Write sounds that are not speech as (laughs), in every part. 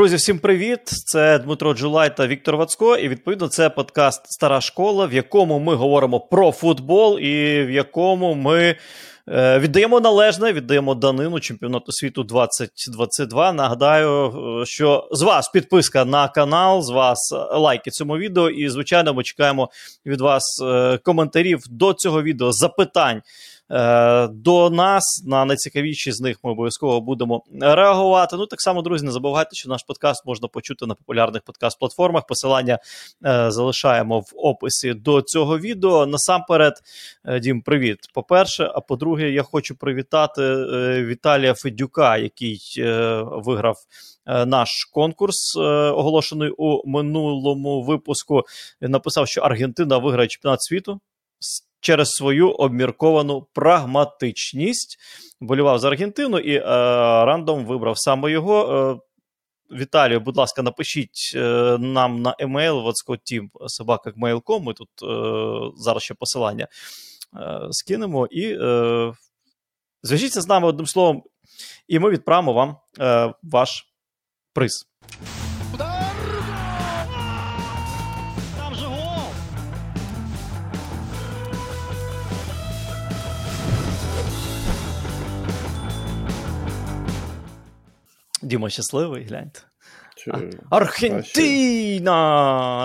Друзі, всім привіт! Це Дмитро Джулай та Віктор Вацько. І відповідно це подкаст Стара школа, в якому ми говоримо про футбол, і в якому ми е, віддаємо належне, віддаємо данину чемпіонату світу 2022. Нагадаю, е, що з вас підписка на канал, з вас лайки цьому відео. І, звичайно, ми чекаємо від вас е, коментарів до цього відео, запитань. Е, до нас на найцікавіші з них ми обов'язково будемо реагувати. Ну так само, друзі, не забувайте, що наш подкаст можна почути на популярних подкаст-платформах. Посилання е, залишаємо в описі до цього відео. Насамперед, е, Дім, привіт. По-перше, а по-друге, я хочу привітати Віталія Федюка, який виграв. Наш конкурс, оголошений у минулому випуску, написав, що Аргентина виграє чемпіонат світу через свою обмірковану прагматичність. Болював за Аргентину і е, рандом вибрав саме його. Е, Віталію, будь ласка, напишіть е, нам на емейл вацкотім.собака.mail.com, Ми тут е, зараз ще посилання е, скинемо і е, зв'яжіться з нами одним словом, і ми відправимо вам е, ваш приз. Діма щасливий, гляньте. Аргентина!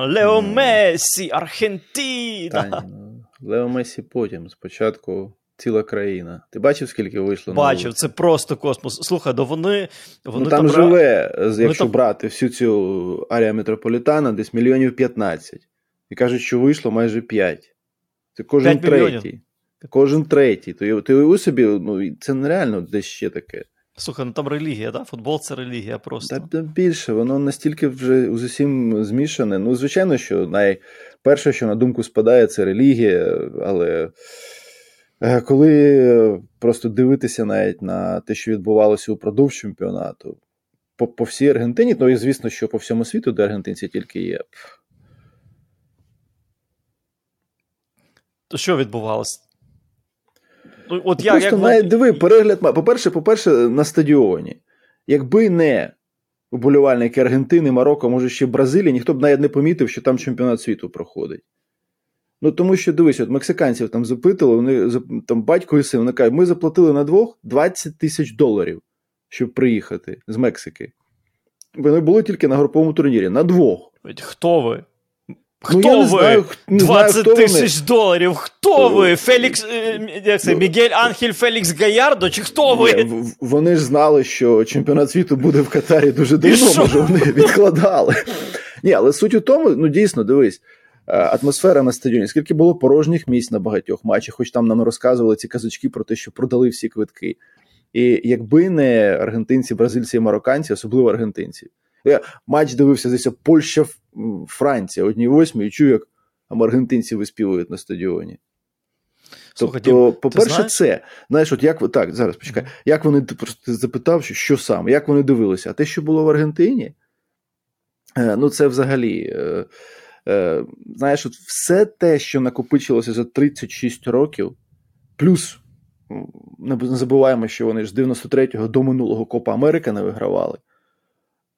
Лео Месі! Аргентина! Ну, Лео Месі потім. Спочатку ціла країна. Ти бачив, скільки вийшло? Бачив, це просто космос. Слухай, до вони. вони ну, там, там живе, якщо там... брати всю цю арія метрополітана, десь мільйонів 15. І кажуть, що вийшло майже 5. Це кожен 5 третій. Мільйонів. Кожен третій. То ти собі, ну це нереально десь ще таке. Слухай, ну там релігія, да? Футбол це релігія просто. Та більше, воно настільки вже з усім змішане. Ну, звичайно, що найперше, що на думку спадає, це релігія, але е, коли просто дивитися навіть на те, що відбувалося упродовж чемпіонату, по по всій Аргентині, ну і звісно, що по всьому світу, де аргентинці тільки є. То що відбувалося? Ну, от я, Просто як... навіть диви, перегляд. По-перше, по-перше, на стадіоні. Якби не вболівальники Аргентини, Марокко, може ще Бразилії, ніхто б навіть не помітив, що там чемпіонат світу проходить. Ну, тому що дивись, от мексиканців там запитали, вони там батько і син, вони кажуть, ми заплатили на двох 20 тисяч доларів, щоб приїхати з Мексики. Вони були тільки на груповому турнірі. На двох. Хто ви? Ну, Хто ну, ви? Знаю, 20 тисяч доларів. Хто ви? Фелікс е, як це, ну, Мігель Анхель Фелікс Гаярдо? Чи хто ви? Вони ж знали, що чемпіонат світу буде в Катарі дуже давно, може вони відкладали. Ні, але суть у тому, ну дійсно, дивись. Е, атмосфера на стадіоні, скільки було порожніх місць на багатьох матчах, хоч там нам розказували ці казочки про те, що продали всі квитки. І якби не аргентинці, бразильці і марокканці, особливо аргентинці. Я матч дивився десь Польща Франція одній восьмій і чую, як аргентинці виспівують на стадіоні. Слухай, тобто, по-перше, знаєш? це. Знаєш, от як так, зараз почекай, mm-hmm. як вони просто запитав, що, що саме, як вони дивилися? А те, що було в Аргентині, е, ну це взагалі. Е, е, знаєш, от все те, що накопичилося за 36 років, плюс не забуваємо, що вони ж з 93-го до минулого Копа Америки не вигравали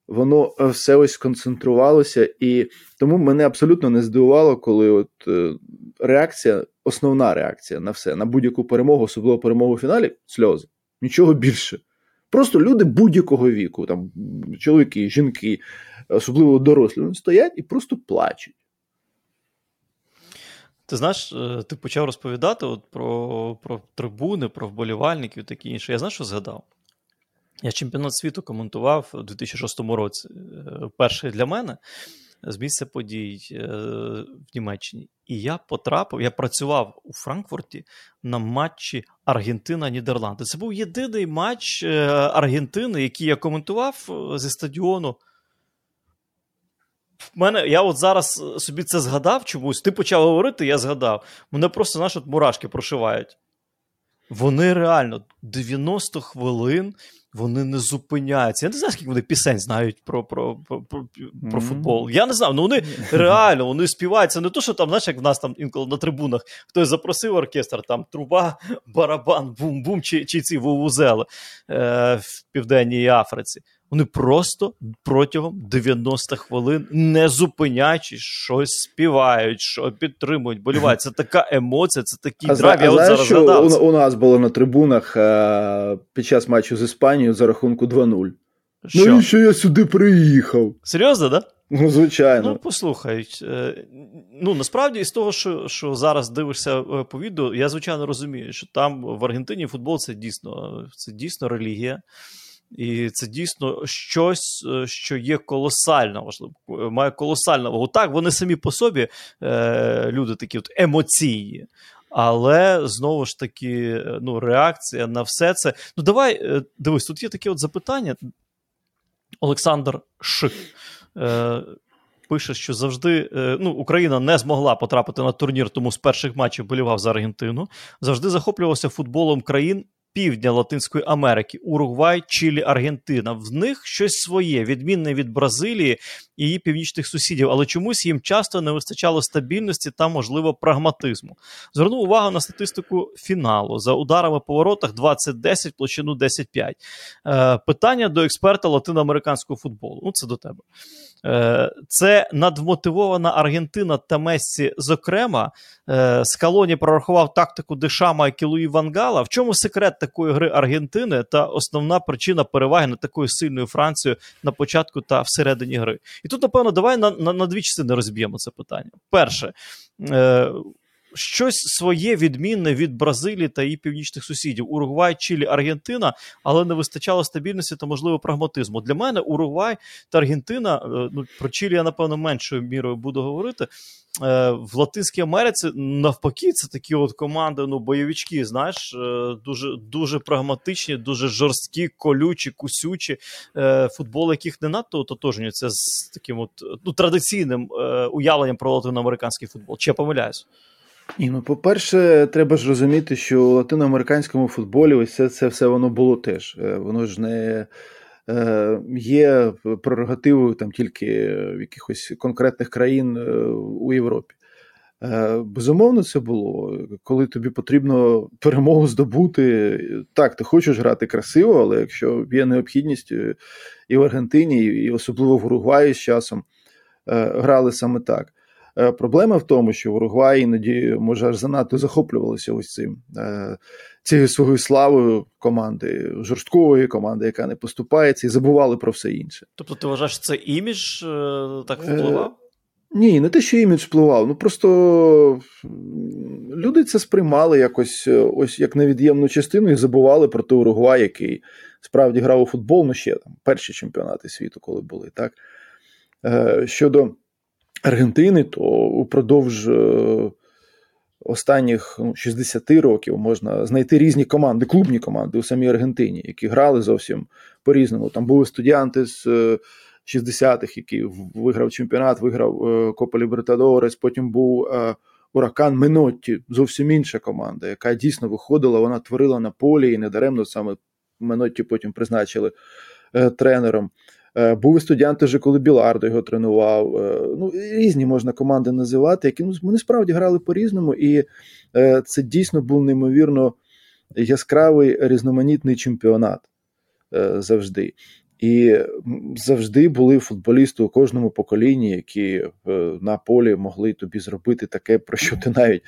воно е, все ось сконцентрувалося, і тому мене абсолютно не здивувало, коли от е, реакція, основна реакція на все, на будь-яку перемогу, особливо перемогу в фіналі сльози. Нічого більше. Просто люди будь-якого віку, там чоловіки, жінки, особливо дорослі, вони стоять і просто плачуть. Ти знаєш, е, ти почав розповідати от про про трибуни, про вболівальників таке інше. Я знаєш, що згадав? Я чемпіонат світу коментував у 2006 році. Е, перший для мене з місця подій е, в Німеччині. І я потрапив, я працював у Франкфурті на матчі Аргентина-Нідерланди. Це був єдиний матч е, Аргентини, який я коментував зі стадіону. В мене, Я от зараз собі це згадав чомусь. Ти почав говорити, я згадав. Мене просто знаєш, от мурашки прошивають. Вони реально 90 хвилин вони не зупиняються. Я не знаю, скільки вони пісень знають про про, про, про, про футбол. Я не знаю, ну вони (laughs) реально вони співаються. Не то, що там, знаєш, як в нас там інколи на трибунах хтось запросив оркестр, там труба, барабан, бум-бум, чи чи ці вувузели е, в Південній Африці. Вони просто протягом 90 хвилин, не зупиняючись, щось співають, що підтримують, болівають. Це така емоція, це такий драйв. Я от зараз що. У, у нас було на трибунах а, е, під час матчу з Іспанією за рахунку 2-0. Що? Навіщо я сюди приїхав? Серйозно, так? Да? Ну, звичайно. Ну, послухай. Е, ну, насправді, з того, що що зараз дивишся е, по відео, я звичайно розумію, що там в Аргентині футбол це дійсно це дійсно релігія. І це дійсно щось, е, що є колосально важливо, має колосальну вагу. Так, вони самі по собі е, люди такі от емоційні. Але знову ж таки, ну, реакція на все це. Ну, давай дивись, тут є таке от запитання. Олександр Шик е, пише, що завжди е, ну, Україна не змогла потрапити на турнір, тому з перших матчів болівав за Аргентину. Завжди захоплювався футболом країн півдня Латинської Америки, Уругвай, Чилі, Аргентина. В них щось своє, відмінне від Бразилії і її північних сусідів, але чомусь їм часто не вистачало стабільності та, можливо, прагматизму. Звернув увагу на статистику фіналу за ударами по воротах 20-10, площину 10-5. Е, Питання до експерта латиноамериканського футболу. Ну, це до тебе. Е, Це надвмотивована Аргентина та Мессі, зокрема, е, Скалоні прорахував тактику Дешама і Кілуї Вангала. В чому секрет такої гри Аргентини та основна причина переваги над такою сильною Францією на початку та всередині гри? І тут, напевно, давай на на, на дві частини розб'ємо це питання. Перше, е, щось своє відмінне від Бразилії та її північних сусідів: Уругвай, Чилі, Аргентина, але не вистачало стабільності та, можливо, прагматизму. Для мене Уругвай та Аргентина, е, ну про Чилі я напевно меншою мірою буду говорити. Е, в Латинській Америці навпаки, це такі от команди, ну, бойовички, знаєш, е, дуже дуже прагматичні, дуже жорсткі, колючі, кусючі, футбол, яких не надто ототожнюється з таким от ну, традиційним уявленням про латиноамериканський футбол. Чи я помиляюсь? Ні, ну по-перше, треба ж розуміти, що у латиноамериканському футболі ось це, це все воно було теж. Е, воно ж не е, є прерогативою там тільки в якихось конкретних країн е, у Європі. Е, безумовно, це було. Коли тобі потрібно перемогу здобути. Так, ти хочеш грати красиво, але якщо є необхідність е, і в Аргентині, і особливо в Уругваї з часом е, грали саме так. Е, проблема в тому, що в Уругваї іноді може аж занадто захоплювалися ось цим е, цією своєю славою команди, жорсткої команди, яка не поступається, і забували про все інше. Тобто, ти вважаєш, що це імідж е, так впливав? Ні, не те, що імідж впливав. Ну просто люди це сприймали якось ось як невід'ємну частину і забували про той Уругвай, який справді грав у футбол, ну ще там перші чемпіонати світу, коли були. так. Щодо Аргентини, то упродовж е, останніх 60 ну, років можна знайти різні команди, клубні команди у самій Аргентині, які грали зовсім по-різному. Там були студіанти з 60-х, е, який виграв чемпіонат, виграв е, Копа Лібертадорес, потім був Уракан Менотті, зовсім інша команда, яка дійсно виходила, вона творила на полі і недаремно саме Менотті потім призначили тренером. Е, був і студент вже, коли Білардо його тренував. Е, ну, Різні можна команди називати, які ну, вони справді грали по-різному, і е, це дійсно був неймовірно яскравий різноманітний чемпіонат завжди. І завжди були футболісти у кожному поколінні, які на полі могли тобі зробити таке, про що ти навіть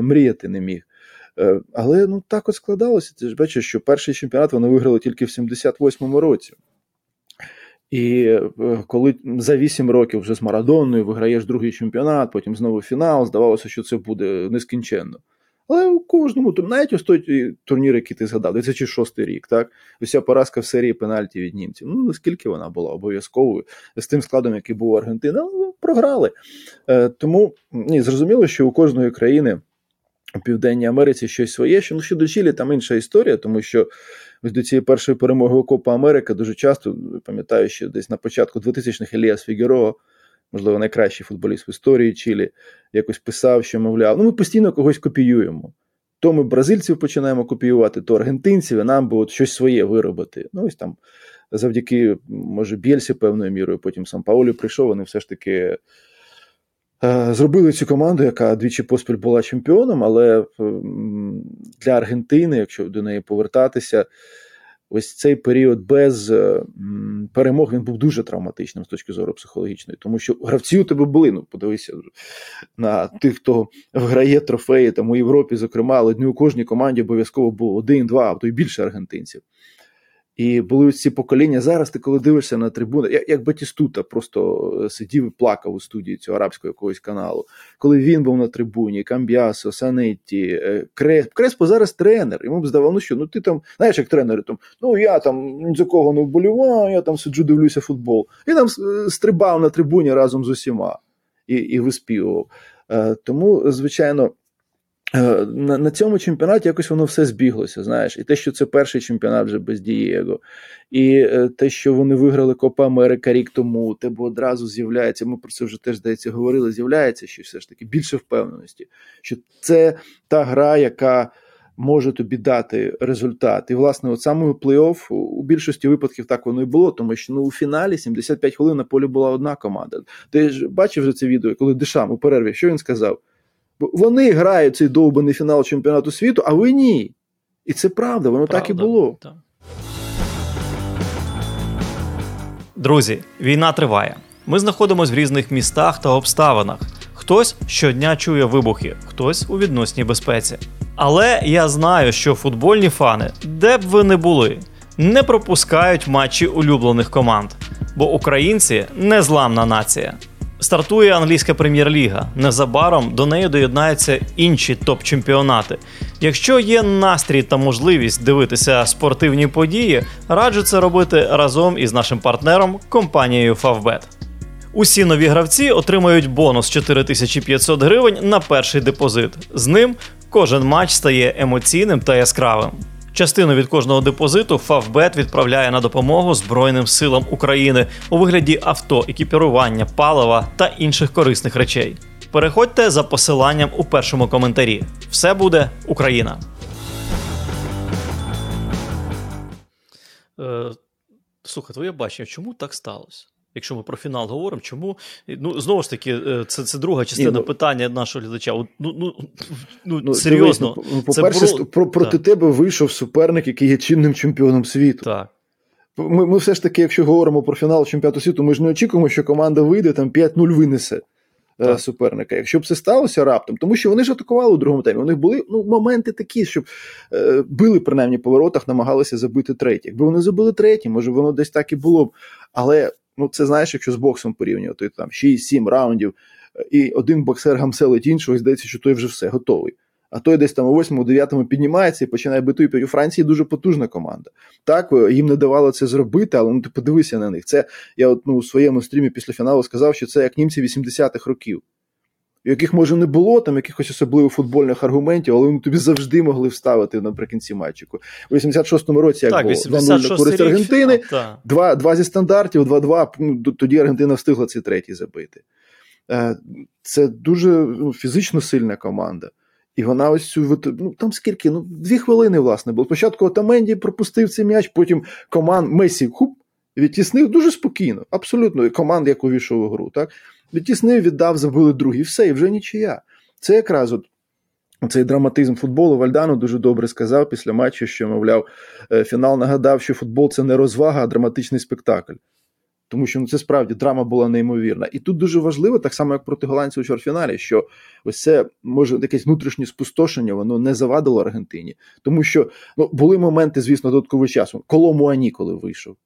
мріяти не міг. Але ну так от складалося. Ти ж бачиш, що перший чемпіонат вони виграли тільки в 78-му році. І е, коли за 8 років вже з Марадоною виграєш другий чемпіонат, потім знову фінал, здавалося, що це буде нескінченно. Але у кожному навіть ось той турнір, який ти згадав, 2006 рік, так? Уся поразка в серії пенальті від німців. Ну, наскільки вона була обов'язковою з тим складом, який був у Аргентини, але програли. Е, Тому ні, зрозуміло, що у кожної країни у Південній Америці щось своє. Що ну, щодо Чилі, там інша історія, тому що до цієї першої перемоги у Копа Америка дуже часто, пам'ятаю, що десь на початку 2000-х Еліас Фігеро, можливо, найкращий футболіст в історії Чилі, якось писав, що, мовляв, ну ми постійно когось копіюємо. То ми бразильців починаємо копіювати, то аргентинців, і нам би от щось своє виробити. Ну, ось там завдяки, може, Бєльсі певною мірою, потім сам Паулі прийшов, вони все ж таки. Е, зробили цю команду, яка двічі поспіль була чемпіоном, але для Аргентини, якщо до неї повертатися, ось цей період без е, перемог він був дуже травматичним з точки зору психологічної, тому що гравці у тебе були. Ну, подивися на тих, хто виграє трофеї там у Європі, зокрема, але у кожній команді обов'язково було один, два, а то й більше аргентинців. І були ці покоління. Зараз ти, коли дивишся на трибуни, як як Батістута просто е, сидів і плакав у студії цього арабського якогось каналу. Коли він був на трибуні, Камбіасо, Санетті, е, Кресп. Креспо зараз тренер. Йому б здавав, ну що, ну ти там, знаєш, як тренери там, ну я там ні за кого не вболіваю, я там сиджу, дивлюся футбол. Він там е, стрибав на трибуні разом з усіма і і виспівував. Тому, звичайно. Е, на на цьому чемпіонаті якось воно все збіглося. Знаєш, і те, що це перший чемпіонат вже без Дієго, і е, те, що вони виграли Копа Америка рік тому, тебе одразу з'являється. Ми про це вже теж здається говорили. З'являється що все ж таки більше впевненості, що це та гра, яка може тобі дати результат. І, власне, от саме плей-офф у більшості випадків так воно і було, тому що ну у фіналі 75 хвилин на полі була одна команда. Ти ж бачив вже це відео, коли Дешам у перерві, що він сказав? Вони грають цей довбаний фінал чемпіонату світу, а ви ні. І це правда, воно правда, так і було. Так. Друзі, війна триває. Ми знаходимося в різних містах та обставинах. Хтось щодня чує вибухи, хтось у відносній безпеці. Але я знаю, що футбольні фани, де б ви не були, не пропускають матчі улюблених команд, бо українці незламна нація. Стартує англійська прем'єр-ліга. Незабаром до неї доєднаються інші топ-чемпіонати. Якщо є настрій та можливість дивитися спортивні події, раджу це робити разом із нашим партнером компанією Favbet. Усі нові гравці отримають бонус 4500 гривень на перший депозит. З ним кожен матч стає емоційним та яскравим. Частину від кожного депозиту Фавбет відправляє на допомогу Збройним силам України у вигляді авто, екіпірування, палива та інших корисних речей. Переходьте за посиланням у першому коментарі. Все буде Україна. Е, Слухай, твоє бачення, чому так сталося? Якщо ми про фінал говоримо, чому ну знову ж таки, е, це це друга частина Ні, ну, питання нашого глядача. Ну ну, ну, ну серйозно, дивись, ну, по-перше, це про, проти так. тебе вийшов суперник, який є чинним чемпіоном світу. Так. Ми ми все ж таки, якщо говоримо про фінал чемпіонату світу, ми ж не очікуємо, що команда вийде там 5-0 винесе е, так. суперника. Якщо б це сталося раптом, тому що вони ж атакували у другому темі. У них були ну, моменти такі, щоб е, били принаймні по воротах, намагалися забити третій. Якби вони забили третій, може воно десь так і було б. Але Ну, це знаєш, якщо з боксом порівнювати там 6-7 раундів, і один боксер гамселить іншого, і здається, що той вже все готовий. А той десь там у 8-9 піднімається і починає бити У Франції дуже потужна команда. Так, їм не давало це зробити, але ну ти подивися на них. Це я от ну, у своєму стрімі після фіналу сказав, що це як німці 80-х років яких може не було там якихось особливих футбольних аргументів, але вони тобі завжди могли вставити наприкінці матчику. У 86-му році як так, було 2-0 на користь Аргентини, два, два зі стандартів, 2-2, ну, Тоді Аргентина встигла цей третій забити. Е, це дуже ну, фізично сильна команда. І вона ось цю ну там скільки? Ну, дві хвилини, власне, було. Спочатку Отаменді пропустив цей м'яч, потім команд Месі хуп, відтіснив дуже спокійно, абсолютно команд, як увійшов у гру. так? Відтіснив, віддав, забили другий. Все, і вже нічия. Це якраз от цей драматизм футболу Вальдано дуже добре сказав після матчу, що, мовляв, е, фінал нагадав, що футбол це не розвага, а драматичний спектакль. Тому що ну, це справді драма була неймовірна. І тут дуже важливо, так само як проти голландців у чвертьфіналі, що ось це може якесь внутрішнє спустошення, воно не завадило Аргентині. Тому що ну, були моменти, звісно, додаткового часу. Коло Муані, коли вийшов.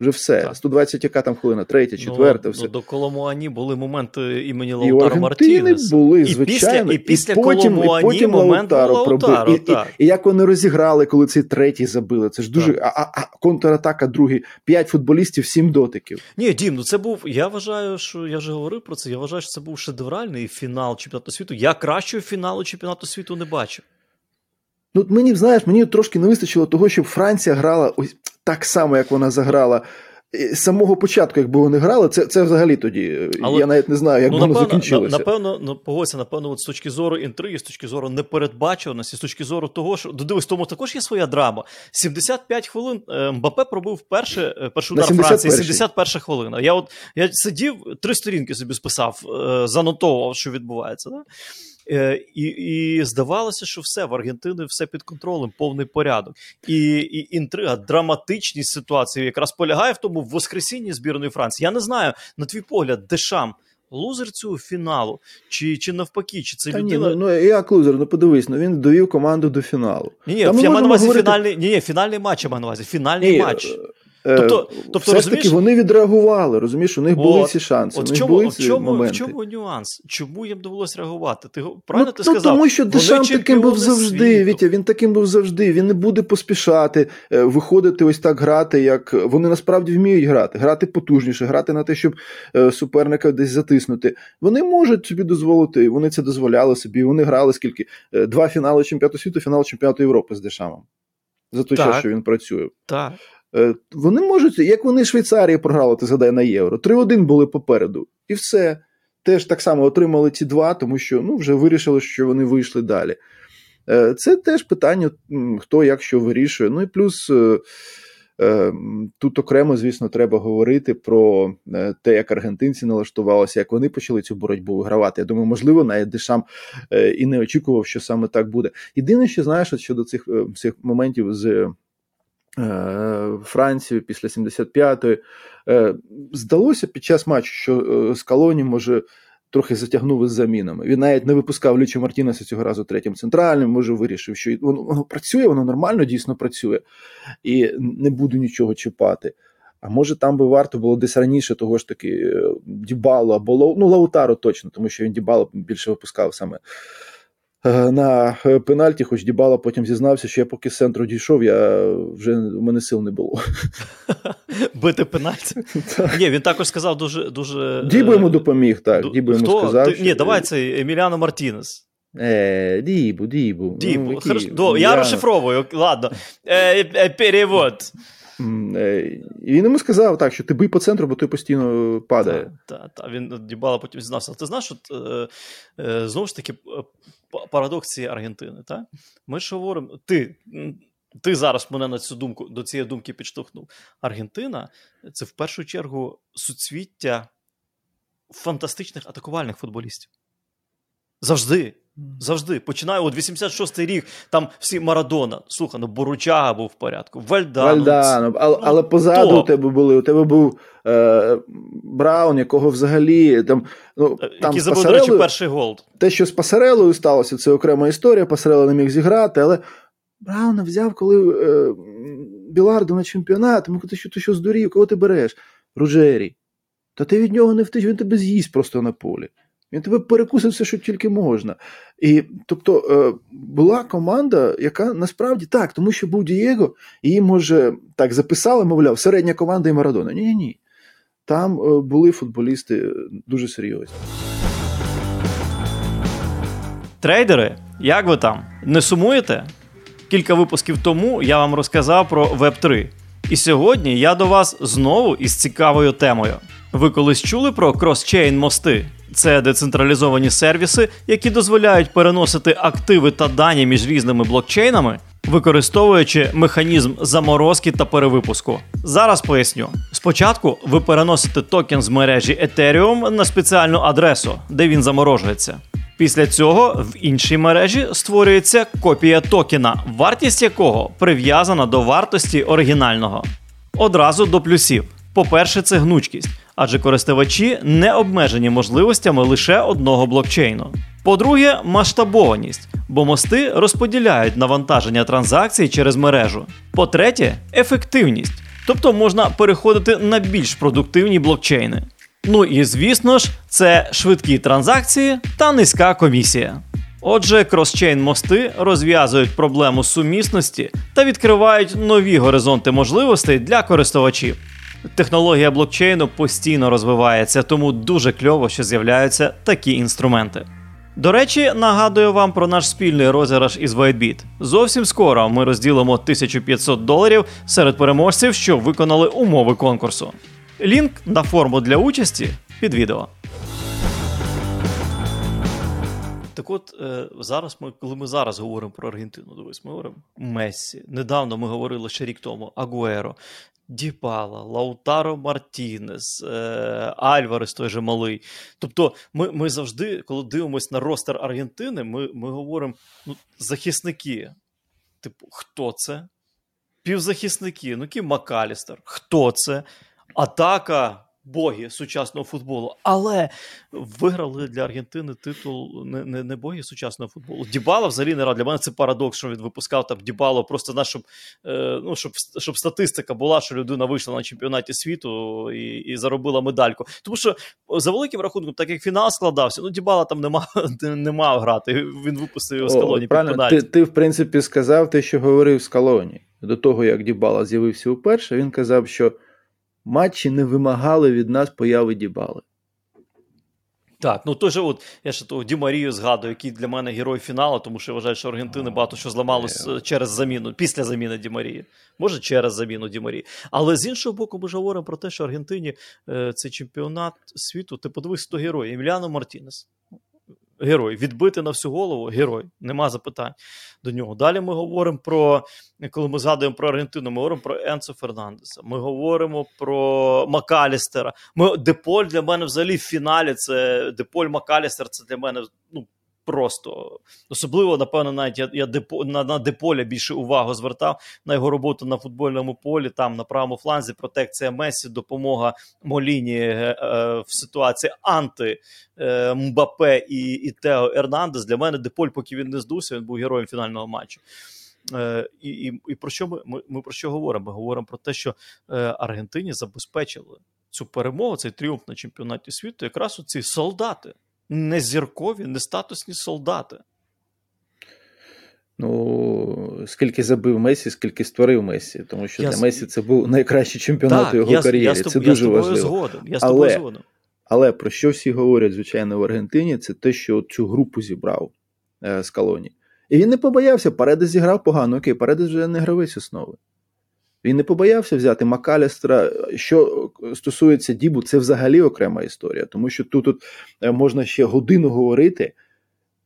Вже все. Так. 120 яка там хвилина, третя, ну, четверта. Ну, все. Ну, до Коломуані були моменти імені Лаутаро Мартінеса. були, звичайно. І після, і після потім, і потім момент Лаутаро пробив. І, і, і, як вони розіграли, коли цей третій забили. Це ж дуже. А, а, а контратака другий. П'ять футболістів, сім дотиків. Ні, Дім, ну це був. Я вважаю, що я вже говорив про це. Я вважаю, що це був шедевральний фінал чемпіонату світу. Я кращого фіналу чемпіонату світу не бачив. Ну, мені знаєш, мені трошки не вистачило того, щоб Франція грала ось так само, як вона заграла. З самого початку, якби вони грали, це це взагалі тоді. Але, я навіть не знаю, як ну, воно напевно, закінчилося. Напевно, ну, погодься, напевно, от з точки зору інтриги, з точки зору непередбачуваності, з точки зору того, що дивись, тому також є своя драма. 75 хвилин е, Мбапе пробив перше, е, першу удар Франції, 71 хвилина. Я от я сидів, три сторінки собі списав, е, занотовував, що відбувається. Да? Е, І і здавалося, що все в Аргентини все під контролем, повний порядок. І і інтрига, драматичність ситуації якраз полягає в тому в воскресінні збірної Франції. Я не знаю, на твій погляд, Дешам лузер цього фіналу, чи чи навпаки, чи це Та людина. Ні, ну, ну як лузер, ну подивись, ну він довів команду до фіналу. Ні, ні, я маю на увазі говорити... фінальний ні, ні, фінальний матч я маю на увазі. Фінальний ні, матч. Е, тобто, тобто Все розумієш? ж таки вони відреагували, розумієш, у них були ці шанси. От них чому, були ці в чому, моменти. в чому нюанс? Чому їм довелося реагувати? Ти правильно ну, ти сказав? Тому що Дешам таким був завжди. Світу. Вітя, він таким був завжди. Він не буде поспішати, е, виходити ось так грати, як вони насправді вміють грати, грати потужніше, грати на те, щоб е, суперника десь затиснути. Вони можуть собі дозволити, вони це дозволяли собі. Вони грали скільки? Два фінали чемпіонату світу, фінал чемпіонату Європи з Дешамом. За той час, що він працює. Так. Е, вони можуть, як вони Швейцарії програли, ти згадай на євро. 3-1 були попереду. І все. Теж так само отримали ці два, тому що ну, вже вирішили, що вони вийшли далі. Е, це теж питання, хто як що вирішує. Ну і плюс е, тут окремо, звісно, треба говорити про те, як аргентинці налаштувалися, як вони почали цю боротьбу вигравати. Я думаю, можливо, навіть Дешам і не очікував, що саме так буде. Єдине, що знаєш, щодо цих цих моментів з. Е, Францію після 75-ї. Е, здалося під час матчу, що е, Скалоні може трохи затягнув із замінами. Він навіть не випускав Лічо Мартінеса цього разу третім центральним, може вирішив, що воно, воно працює, воно нормально дійсно працює, і не буду нічого чіпати. А може там би варто було десь раніше того ж таки Дібало або ну, Лаутаро точно, тому що він Дібало більше випускав саме Е, на е, пенальті, хоч Дібала потім зізнався, що я поки з центру дійшов, я вже у мене сил не було. (laughs) Бити пенальті? Ні, він також сказав дуже. дуже... Дібо йому допоміг, так. Дібо йому сказав. Ні, давай це Еміліано Мартінес. Е, Дібу, Дібу. Ну, Хорошо. До, я розшифровую, ладно. Е, е, перевод. Він йому сказав так, що ти бий по центру, бо той постійно падає. Так, так, та. він Дібала потім зізнався. Ти знаєш, от, е, е, знову ж таки, парадокс цієї Аргентини. Так? Ми ж говоримо, ти ти зараз мене на цю думку, до цієї думки підштовхнув. Аргентина це в першу чергу суцвіття фантастичних атакувальних футболістів. Завжди. Завжди. Починаю от 86-й рік, там всі Марадона. Слухай, ну Боручага був в порядку. Вальдано. Вальдано. Але, ну, але позаду то. у тебе були. У тебе був е, Браун, якого взагалі там. ну, е, там Який забув, до речі, перший гол. Те, що з Пасарелою сталося, це окрема історія. Пасарела не міг зіграти, але Брауна взяв, коли е, Білардо на чемпіонат. Тому ти що ти що здурів, кого ти береш? Руджері. Та ти від нього не втич, він тебе з'їсть просто на полі. Він тебе перекусив все, що тільки можна. І тобто е, була команда, яка насправді так, тому що був Дієго, її, може, так записали, мовляв, середня команда і Марадона. Ні, ні, ні. Там е, були футболісти дуже серйозні. Трейдери, як ви там? Не сумуєте? Кілька випусків тому я вам розказав про Web3. І сьогодні я до вас знову із цікавою темою. Ви колись чули про cross-chain мости? Це децентралізовані сервіси, які дозволяють переносити активи та дані між різними блокчейнами, використовуючи механізм заморозки та перевипуску. Зараз поясню. Спочатку ви переносите токен з мережі Ethereum на спеціальну адресу, де він заморожується. Після цього в іншій мережі створюється копія токена, вартість якого прив'язана до вартості оригінального. Одразу до плюсів. По-перше, це гнучкість адже користувачі не обмежені можливостями лише одного блокчейну. По-друге, масштабованість, бо мости розподіляють навантаження транзакцій через мережу. По-третє, ефективність, тобто можна переходити на більш продуктивні блокчейни. Ну і звісно ж, це швидкі транзакції та низька комісія. Отже, cross-chain мости розв'язують проблему сумісності та відкривають нові горизонти можливостей для користувачів. Технологія блокчейну постійно розвивається, тому дуже кльово, що з'являються такі інструменти. До речі, нагадую вам про наш спільний розіграш із WhiteBit. Зовсім скоро ми розділимо 1500 доларів серед переможців, що виконали умови конкурсу. Лінк на форму для участі під відео. Так от е, зараз ми, коли ми зараз говоримо про Аргентину, дивись, ми говоримо Мессі. Недавно ми говорили ще рік тому Агуеро, Діпала, Лаутаро Мартінес, е, Альварес той же малий. Тобто, ми ми завжди, коли дивимося на ростер Аргентини, ми ми говоримо ну, захисники. Типу, хто це? Півзахисники, ну Кім Макалістер, хто це? Атака боги сучасного футболу, але виграли для Аргентини титул не не, не боги сучасного футболу. Дібала взагалі не рад. Для мене це парадокс, що він випускав там Дібало, просто на, щоб, е, ну, щоб щоб статистика була, що людина вийшла на чемпіонаті світу і і заробила медальку. Тому що за великим рахунком, так як фінал складався, ну Дібала там (laughs) не мав, не мав грати. Він випустив його з колоні. Правильно, ти, ти, в принципі, сказав те, що говорив з колоні. До того, як Дібала з'явився вперше, він казав, що матчі не вимагали від нас появи Дібали. Так, ну той же от я ще того Ді Марію згадую, який для мене герой фіналу, тому що я вважаю, що Аргентини багато що зламалось через заміну, після заміни Ді Марії. Може, через заміну Ді Марії. Але з іншого боку, ми ж говоримо про те, що Аргентині е, цей чемпіонат світу, ти подивись, хто герой Еміліано Мартінес герой. Відбити на всю голову герой. Нема запитань до нього. Далі ми говоримо про, коли ми згадуємо про Аргентину, ми говоримо про Енцо Фернандеса. Ми говоримо про Макалістера. Ми, Деполь для мене взагалі в фіналі. Це Деполь Макалістер це для мене ну, просто. Особливо, напевно, навіть я я депо, на на Деполя більше увагу звертав на його роботу на футбольному полі, там на правому фланзі, протекція Месі, допомога Моліні е, е, в ситуації анти е, Мбапе і і Тео Ернандес. Для мене Деполь, поки він не здувся, він був героєм фінального матчу. Е, і і, і про що ми, ми ми, про що говоримо? Ми говоримо про те, що е, Аргентині забезпечили цю перемогу, цей тріумф на чемпіонаті світу, якраз оці солдати не зіркові, не статусні солдати. Ну, скільки забив Месі, скільки створив Месі. Тому що я для Месі це був найкращий чемпіонат так, його я, кар'єрі. Я, це дуже я важливо. Згоден, я з тобою згоден. Але про що всі говорять, звичайно, в Аргентині, це те, що цю групу зібрав е, з колонії. І він не побоявся, Паредес зіграв погано. Окей, Паредес вже не гравець основи. Він не побоявся взяти Макалістра. Що стосується Дібу, це взагалі окрема історія, тому що тут, тут е, можна ще годину говорити,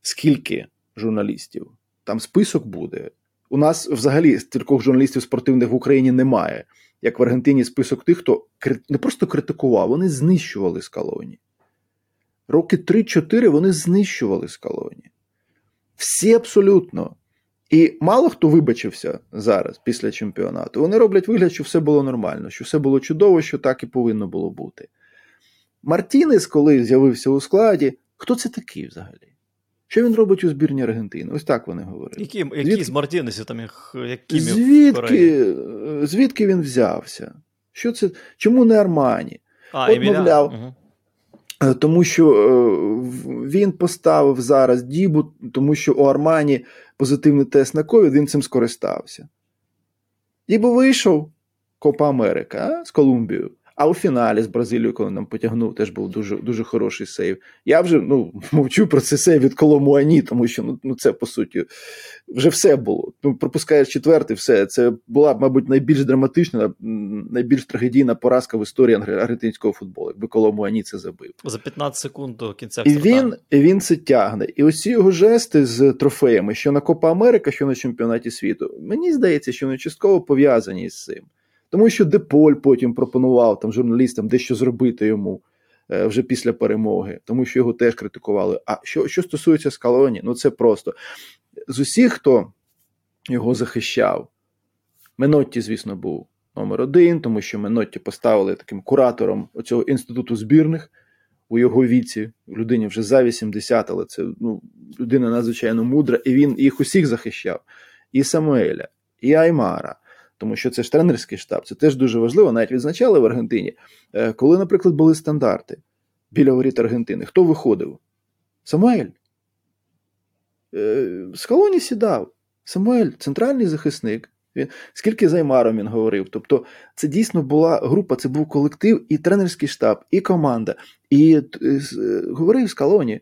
скільки журналістів. Там список буде. У нас взагалі стількох журналістів спортивних в Україні немає. Як в Аргентині список тих, хто не просто критикував, вони знищували скалоні. Роки 3-4 вони знищували скалоні. Всі абсолютно. І мало хто вибачився зараз після чемпіонату. Вони роблять вигляд, що все було нормально, що все було чудово, що так і повинно було бути. Мартінес, коли з'явився у складі, хто це такий взагалі? Що він робить у збірні Аргентини? Ось так вони говорять. Які, які Звід... з Мартінесів там їх які звідки, звідки він взявся? Що це? Чому не Армані? А, От, мовляв, угу. Е, тому що е, він поставив зараз Дібу, тому що у Армані позитивний тест на ковід, він цим скористався. Дібу вийшов Копа Америка з Колумбією. А у фіналі з Бразилією, коли нам потягнув, теж був дуже дуже хороший сейв. Я вже ну, (laughs) мовчу про цей сейв від Коломуані, тому що ну, ну це по суті вже все було. Ну, Пропускаєш четвертий, все. Це була, мабуть, найбільш драматична, найбільш трагедійна поразка в історії аргентинського футболу, якби Коломуані це забив. За 15 секунд до кінця І він, і він це тягне. І ці його жести з трофеями, що на Копа Америка, що на чемпіонаті світу, мені здається, що вони частково пов'язані з цим. Тому що Деполь потім пропонував там журналістам дещо зробити йому е, вже після перемоги, тому що його теж критикували. А що що стосується Скалоні, ну це просто з усіх, хто його захищав, Менотті, звісно, був номер один, тому що Менотті поставили таким куратором цього інституту збірних у його віці. Людині вже за 80, але це ну, людина надзвичайно мудра, і він їх усіх захищав: і Самуеля, і Аймара тому що це ж тренерський штаб, це теж дуже важливо. Навіть відзначали в Аргентині, е, коли, наприклад, були стандарти біля воріт Аргентини. Хто виходив? Самуель. Е, з колоні сідав. Самуель, центральний захисник. Він, Скільки з Аймаром він говорив. Тобто, це дійсно була група, це був колектив, і тренерський штаб, і команда. І е, говорив з колоні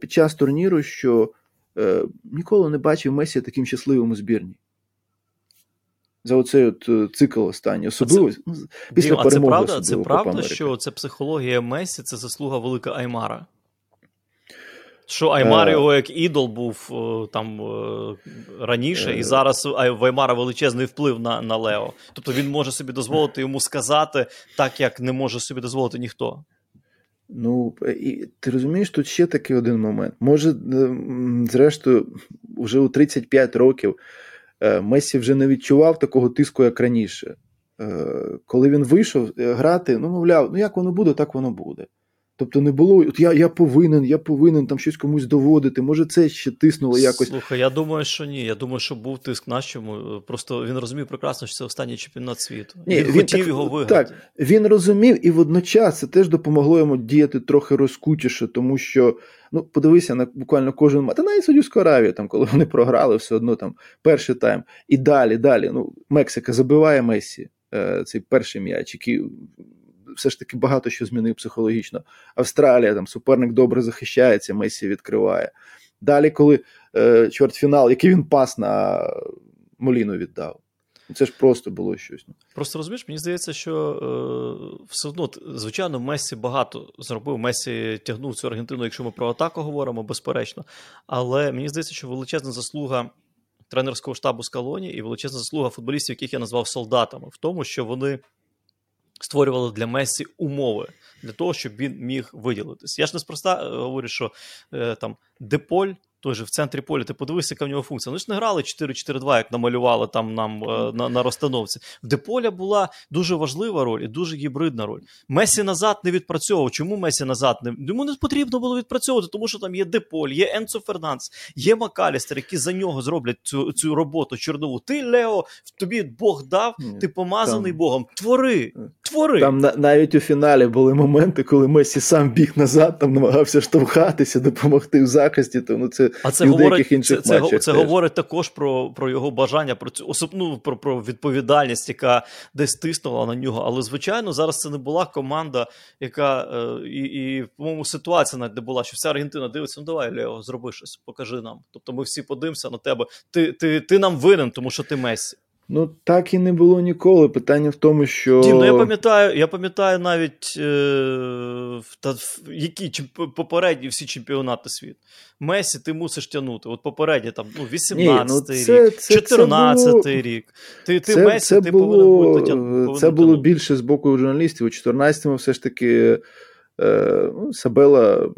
під час турніру, що ніколи не бачив Месі таким щасливим у збірні за оцей от е, цикл останній. Особливо це, після а перемоги. Це правда, це правда що це психологія Месі, це заслуга велика Аймара. Що Аймар е... його як ідол був там раніше, і зараз в Аймара величезний вплив на на Лео. Тобто він може собі дозволити йому сказати так, як не може собі дозволити ніхто. Ну, і ти розумієш, тут ще такий один момент. Може, зрештою, вже у 35 років Месі вже не відчував такого тиску, як раніше. Коли він вийшов грати, ну, мовляв, ну як воно буде, так воно буде. Тобто не було, от я я повинен, я повинен там щось комусь доводити. Може, це ще тиснуло якось. Слухай, я думаю, що ні. Я думаю, що був тиск на чому. Просто він розумів прекрасно, що це останній чемпіонат світу. Ні, Він, він хотів так, його виграти. Так, він розумів, і водночас це теж допомогло йому діяти трохи розкутіше, тому що ну, подивися на буквально кожен матч. Та навіть Саудівську Аравію, там, коли вони програли, все одно там перший тайм. І далі, далі. Ну, Мексика забиває Месі. Е, цей перший м'яч, який все ж таки багато що змінив психологічно. Австралія там суперник добре захищається, Месі відкриває. Далі, коли е, чвертьфінал, який він пас на Моліну віддав. Це ж просто було щось. Ну. Просто розумієш, мені здається, що е, все одно, звичайно, Месі багато зробив. Месі тягнув цю Аргентину, якщо ми про атаку говоримо, безперечно. Але мені здається, що величезна заслуга тренерського штабу Скалоні і величезна заслуга футболістів, яких я назвав солдатами, в тому, що вони створювали для Месі умови для того, щоб він міг виділитись. Я ж неспроста е, говорю, що е, там Деполь той же в центрі поля, ти подивися, яка в нього функція. Вони ж не грали 4-4-2, як намалювали там нам е, на на розстановці. В Деполя була дуже важлива роль і дуже гібридна роль. Месі назад не відпрацьовував. Чому Месі назад не йому не потрібно було відпрацьовувати, тому що там є Деполь, є Енцо Фернанс, є Макалістер, які за нього зроблять цю цю роботу чорнову. Ти, Лео, тобі Бог дав, ти помазаний там, Богом. Твори, твори. Там на, навіть у фіналі були моменти, коли Месі сам біг назад, там намагався штовхатися, допомогти в захисті. Тому це а це говорить інших це, це, це говорить також про про його бажання, про цю особну про, про відповідальність, яка десь тиснула на нього. Але звичайно, зараз це не була команда, яка е, і, і по-моєму, ситуація навіть не була, що вся Аргентина дивиться, ну давай, Лео, зроби щось, покажи нам. Тобто ми всі подивимося на тебе. Ти, ти, Ти нам винен, тому що ти Месі. Ну, так і не було ніколи. Питання в тому, що. Дім, ну я пам'ятаю, я пам'ятаю навіть е, та, які попередні всі чемпіонати світу. Месі, ти мусиш тягнути. От попередні там ну, 18-й ну, рік, 14-й рік. Ти ти це, Месі, це ти було, повинен бути Це було тягнути. більше з боку журналістів. У 14-му все ж таки е, ну, Сабела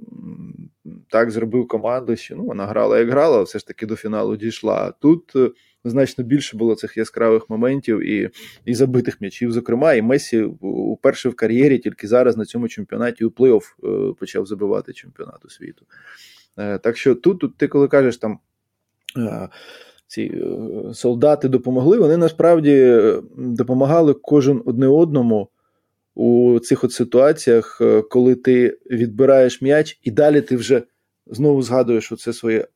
так зробив команду, що ну, вона грала як грала, все ж таки до фіналу дійшла. Тут значно більше було цих яскравих моментів і і забитих м'ячів. Зокрема, і Месі уперше в кар'єрі тільки зараз на цьому чемпіонаті у плей-офф е, почав забивати чемпіонату світу. Е, так що тут, тут ти коли кажеш там. Е, ці солдати допомогли, вони насправді допомагали кожен одне одному у цих от ситуаціях, коли ти відбираєш м'яч, і далі ти вже знову згадуєш оце своє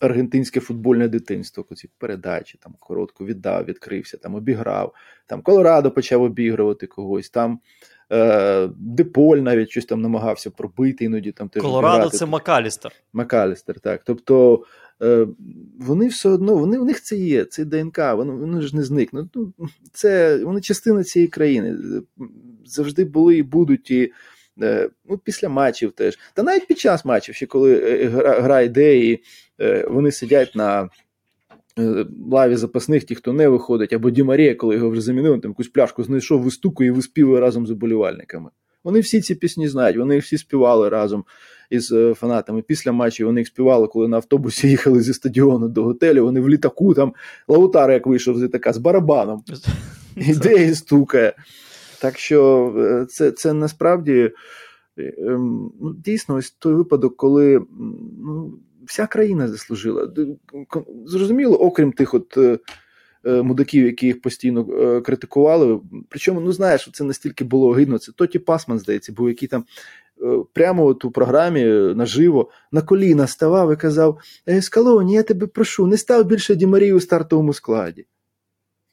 аргентинське футбольне дитинство, ці передачі, там коротко віддав, відкрився, там обіграв. Там Колорадо почав обігрувати когось. там е, Деполь навіть щось там намагався пробити іноді. там теж Колорадо це Макалістер. Макалістер, так. Тобто е, вони все одно, вони, у них це є, це ДНК, вони, вони ж не зникнуть. Ну, це Вони частина цієї країни. Завжди були і будуть. і Е, ну, після матчів теж. Та навіть під час матчів, ще коли е, гра, гра йде, і вони сидять на лаві запасних, ті, хто не виходить, або Ді Марія, коли його вже замінили, там якусь пляшку знайшов, вистукує і виспівує разом з оболівальниками. Вони всі ці пісні знають, вони їх всі співали разом із фанатами. Після матчів вони їх співали, коли на автобусі їхали зі стадіону до готелю. Вони в літаку там Лаутара, як вийшов з літака, з барабаном. (laughs) Іде і стукає. Так що е, це це насправді е, ем, ну, дійсно ось той випадок, коли ну, вся країна заслужила. Зрозуміло, окрім тих от е, мудаків, які їх постійно критикували. Причому, ну знаєш, це настільки було гидно. Це Тоті Пасман, здається, був який там. Прямо от у програмі наживо на коліна ставав і казав: Скалоні, я тебе прошу, не став більше Дімарію у стартовому складі.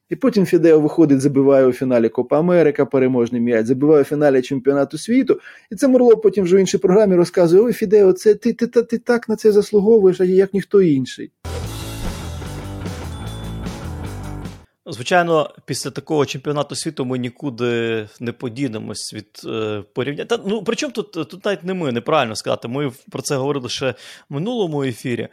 І потім Фідео виходить, забиває у фіналі Копа Америка, переможний м'яч, забиває у фіналі чемпіонату світу. І це Мурло потім вже в іншій програмі розказує: Ой, Фідео, це ти, ти, ти, ти так на це заслуговуєш, а як ніхто інший. Звичайно, після такого чемпіонату світу ми нікуди не подінемось від е, порівняння. Та, ну, Причому тут тут навіть не ми, неправильно сказати. Ми про це говорили ще в минулому ефірі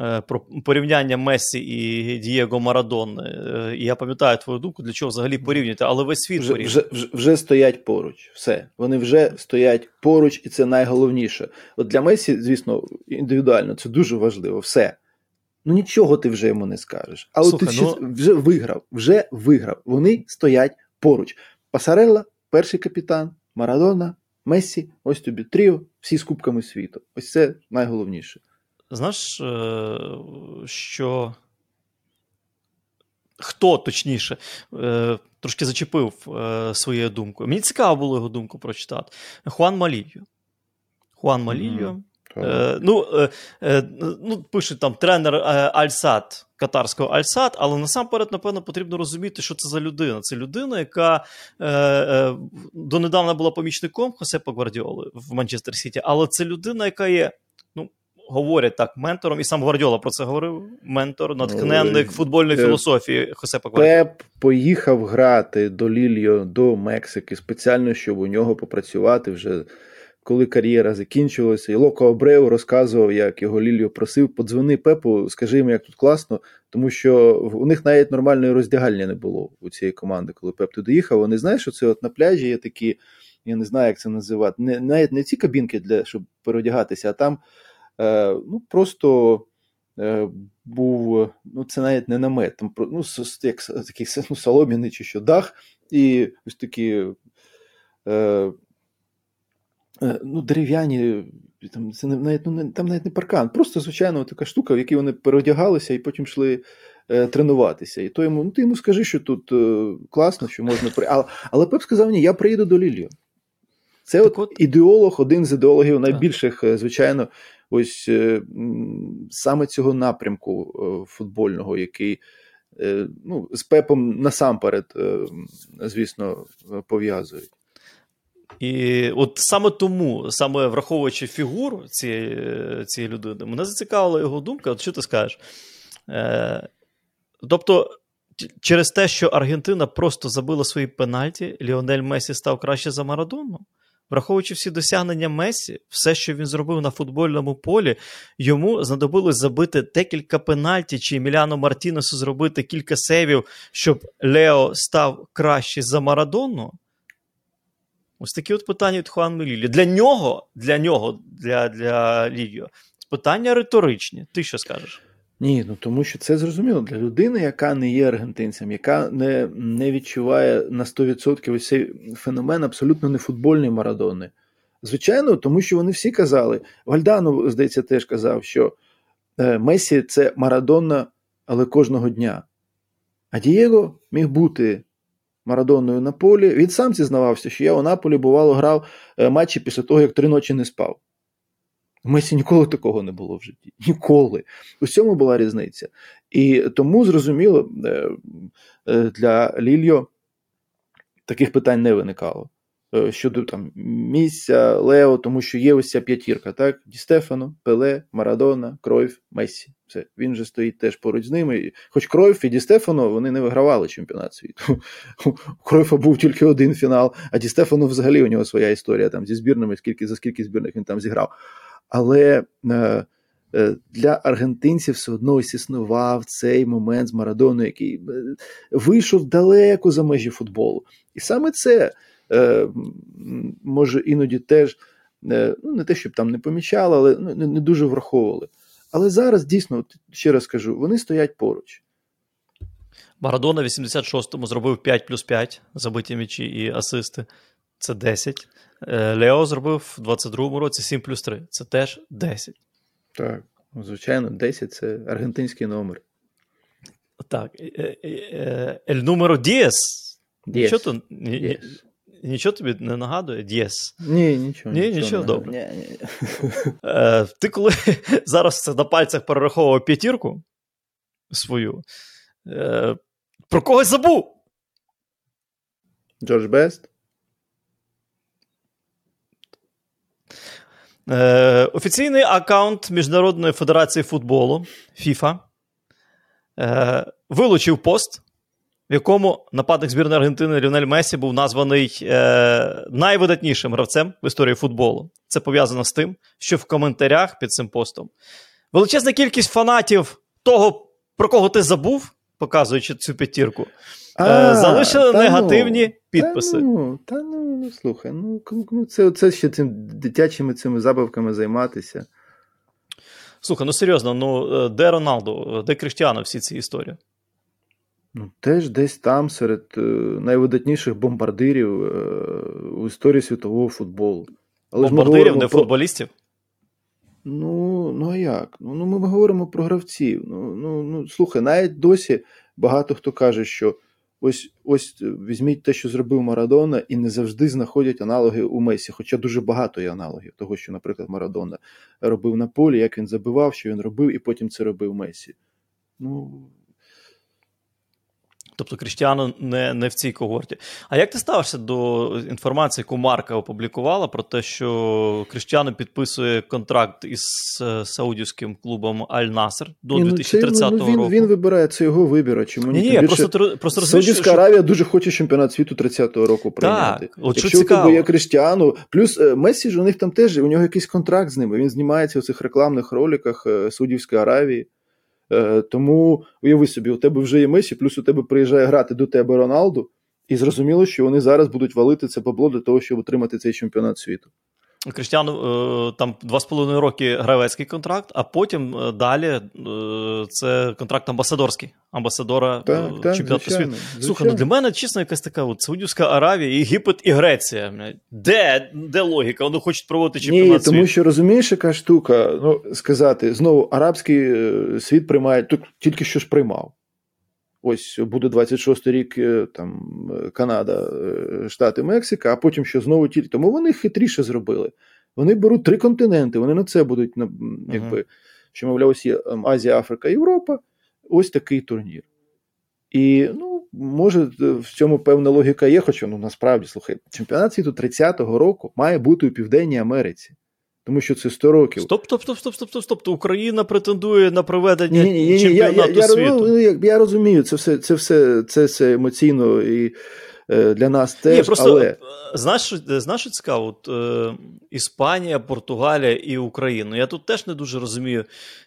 е, про порівняння Мессі і Дієго Марадони. Е, і я пам'ятаю твою думку, для чого взагалі порівнювати, але весь світ вже, вже, вже, вже стоять поруч. Все. Вони вже стоять поруч, і це найголовніше. От для Месі, звісно, індивідуально це дуже важливо. Все. Ну нічого ти вже йому не скажеш. А от ти ну... вже виграв, вже виграв. Вони стоять поруч. Пасарелла, перший капітан, Марадона, Мессі, ось тобі тріо, всі з кубками світу. Ось це найголовніше. Знаєш, е, що хто точніше е, трошки зачепив е, своєю думкою. Мені цікаво було його думку прочитати. Хуан Малію. Хуан Малію. Mm-hmm. Е, ну, е, е, ну, Пишуть там тренер Альсад, катарського Альсад, але насамперед, напевно, потрібно розуміти, що це за людина. Це людина, яка е, е, донедавна була помічником Хосепа Гвардіоли в Манчестер Сіті, але це людина, яка є. ну, Говорять так, ментором, і сам Гвардіола про це говорив. Ментор, натхненник футбольної філософії Хосепа Гвардіола. Пеп поїхав грати до Лільо, до Мексики спеціально, щоб у нього попрацювати вже коли кар'єра закінчилася, і Локо Абреу розказував, як його Лілію просив, подзвони Пепу, скажи їм, як тут класно, тому що у них навіть нормальної роздягальні не було у цієї команди, коли Пеп туди їхав. Вони знають, що це от на пляжі є такі, я не знаю, як це називати, не, навіть не ці кабінки, для, щоб переодягатися, а там е, ну, просто. Е, був, ну це навіть не намет, там ну, як такий ну, солом'яний чи що дах, і ось такі Е, ну, дерев'яні, там це навіть ну, там навіть не паркан, просто звичайно така штука, в якій вони переодягалися і потім йшли е, тренуватися. І то йому, ну ти йому скажи, що тут е, класно, що можна Але, але Пеп сказав, ні, я приїду до Лілію. Це от, от ідеолог, один з ідеологів найбільших, так. Е, звичайно, ось е, саме цього напрямку е, футбольного, який ну, з Пепом насамперед, звісно, пов'язують. І от саме тому, саме враховуючи фігуру цієї цієї людини, мене зацікавила його думка. От що ти скажеш? Е, Тобто, через те, що Аргентина просто забила свої пенальті, Ліонель Месі став краще за Марадону. Враховуючи всі досягнення Месі, все, що він зробив на футбольному полі, йому знадобилось забити декілька пенальті, чи Еміляно Мартінесу зробити кілька сейвів, щоб Лео став краще за Марадону. Ось такі от питання від Хуан Мелілі. Для нього, для нього, для для Лівіо, питання риторичні. Ти що скажеш? Ні, ну тому що це зрозуміло для людини, яка не є аргентинцем, яка не не відчуває на 100% ось цей феномен абсолютно не футбольної Марадони. Звичайно, тому що вони всі казали. Вальдану, здається, теж казав, що е, Месі це Марадона, але кожного дня. А Дієго міг бути Марадоною на полі. Він сам зізнавався, що я у Наполі бувало грав е, матчі після того, як три ночі не спав. У Месі ніколи такого не було в житті. Ніколи. У цьому була різниця. І тому, зрозуміло, е, е, для Лільо таких питань не виникало. Е, щодо там місця Лео, тому що є ось ця п'ятірка, так? Ді Стефано, Пеле, Марадона, Кройф, Мессі. Все. Він же стоїть теж поруч з ними. Хоч Кройф і Ді Стефано вони не вигравали чемпіонат світу. (laughs) У Кройфа був тільки один фінал, а Ді Стефано взагалі у нього своя історія там зі збірними, скільки за скільки збірних він там зіграв. Але е, е, для аргентинців все одно ось існував цей момент з Марадоною, який е, вийшов далеко за межі футболу. І саме це. Е, може іноді теж е, ну, не те, щоб там не помічали, але ну, не, не дуже враховували. Але зараз дійсно, ще раз кажу, вони стоять поруч. Марадона в 86-му зробив 5 плюс 5 забиті м'ячі і асисти. Це 10. Е, Лео зробив в 22-му році 7 плюс 3. Це теж 10. Так, звичайно, 10 це аргентинський номер. Так. El número 10. Нічого тут. Нічого тобі не нагадує? Diez? Ні, нічого. Ні, нічого, нічого добре. Ні, ні. Е, Ти коли (laughs) зараз це на пальцях перераховував п'ятірку свою, е, про когось забув? Джордж Бест? Е, Офіційний аккаунт Міжнародної федерації футболу FIFA е, вилучив пост в якому нападник збірної Аргентини Ліонель Месі був названий е, найвидатнішим гравцем в історії футболу. Це пов'язано з тим, що в коментарях під цим постом величезна кількість фанатів того, про кого ти забув, показуючи цю п'ятірку, е, залишили негативні ну, підписи. Та ну, та ну, ну слухай, ну, ну це, це ще цим дитячими цими забавками займатися. Слухай, ну серйозно, ну е, де Роналду, де Кріштіано всі ці історії? Ну, теж десь там, серед е, найвидатніших бомбардирів е, у історії світового футболу. Але Бомбардирів, не про... футболістів? Ну, ну а як? Ну, ну ми говоримо про гравців. Ну, ну, ну, Слухай, навіть досі багато хто каже, що ось ось візьміть те, що зробив Марадона, і не завжди знаходять аналоги у Месі. Хоча дуже багато є аналогів того, що, наприклад, Марадона робив на полі, як він забивав, що він робив, і потім це робив Месі. Ну, Тобто Кріштіану не не в цій когорті. А як ти ставишся до інформації, яку Марка опублікувала про те, що Кріштіану підписує контракт із е, саудівським клубом Аль Насер до ні, 2030 ну, це, ну, він, року? Він вибирає це його вибір. Чому ні? Ні, просто, просто Саудівська що... Аравія дуже хоче чемпіонат світу 30-го року прийняти. Так, от Якщо тебе є Кріштіану, плюс е, Месі ж у них там теж у нього якийсь контракт з ними. Він знімається у цих рекламних роликах е, Саудівської Аравії. Е, тому уяви собі, у тебе вже є Месі, плюс у тебе приїжджає грати до тебе Роналду, і зрозуміло, що вони зараз будуть валити це бабло для того, щоб отримати цей чемпіонат світу. Крістіану е, там два з половиною роки гравецький контракт, а потім е, далі е, це контракт амбасадорський, амбасадора так, так, чемпіонату світу. Слухай, ну для мене чесно, якась така от Саудівська Аравія, Єгипет і Греція. Де де логіка? Вони хочуть проводити чемпіонат Ні, тому що розумієш, яка штука, ну сказати, знову арабський світ приймає, тільки що ж приймав. Ось буде 26 й рік е, там Канада, е, Штати, Мексика, а потім що знову тільки. Тому вони хитріше зробили. Вони беруть три континенти, вони на це будуть, якби, uh-huh. що, мовляв, ось є ем, Азія, Африка, Європа. Ось такий турнір. І, ну, може, в цьому певна логіка є, хоча ну насправді слухай, чемпіонат світу 30-го року має бути у Південній Америці тому що це 100 років. Стоп, стоп, стоп, стоп, стоп, стоп, стоп. Україна претендує на проведення ні, ні, ні, чемпіонату я, я, світу. Ну, я, я розумію, це все це все, це все емоційно і для нас теж. Ні, просто, але... Е, знаєш, знаєш, що цікаво? От, е, Іспанія, Португалія і Україна. Я тут теж не дуже розумію,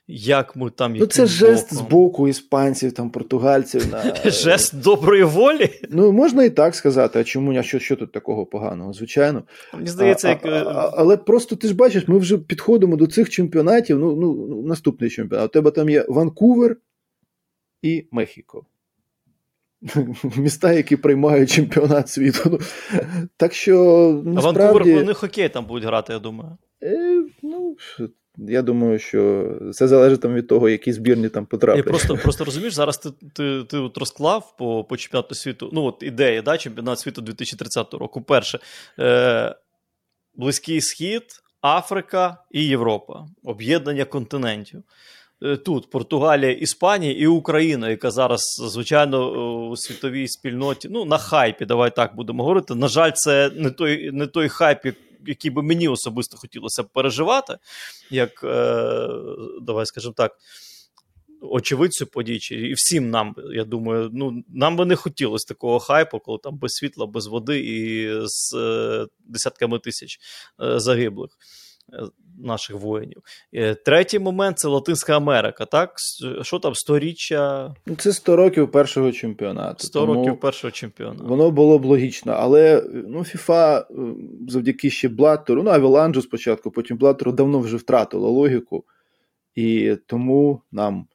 як ми там Ну, Це жест боком. з боку іспанців, там, португальців. На... (laughs) Жест доброї волі? Ну, можна і так сказати, а чому а що, що тут такого поганого? Звичайно. Мені здається, а, як... А, але просто ти ж бачиш, ми вже підходимо до цих чемпіонатів. Ну, ну наступний чемпіонат. У тебе там є Ванкувер і Мехіко. (laughs) міста, які приймають чемпіонат світу. Ну, так що насправді... А Ванкувер, вони хокей там будуть грати, я думаю. Е, ну, я думаю, що це залежить там від того, які збірні там потраплять. Я просто просто розумієш, зараз ти ти, ти от розклав по по чемпіонату світу. Ну, от ідея, да, чемпіонат світу 2030 року. Перше, е, Близький Схід, Африка і Європа. Об'єднання континентів. Е, тут Португалія, Іспанія і Україна, яка зараз, звичайно, у світовій спільноті, ну, на хайпі, давай так будемо говорити. На жаль, це не той не той хайп, який би мені особисто хотілося б переживати, як, е, давай скажемо так, очевидцю подій, і всім нам, я думаю, ну, нам би не хотілося такого хайпу, коли там без світла, без води і з е, десятками тисяч е, загиблих. Е, наших воїнів. Е, третій момент це Латинська Америка. Так? Що там сторіччя? Ну, це 100 років першого чемпіонату. 100 тому років першого чемпіонату. Воно було б логічно, але ну, FIFA е, завдяки ще Блаттеру, ну Авіланджу спочатку, потім Блаттеру давно вже втратило логіку. І тому нам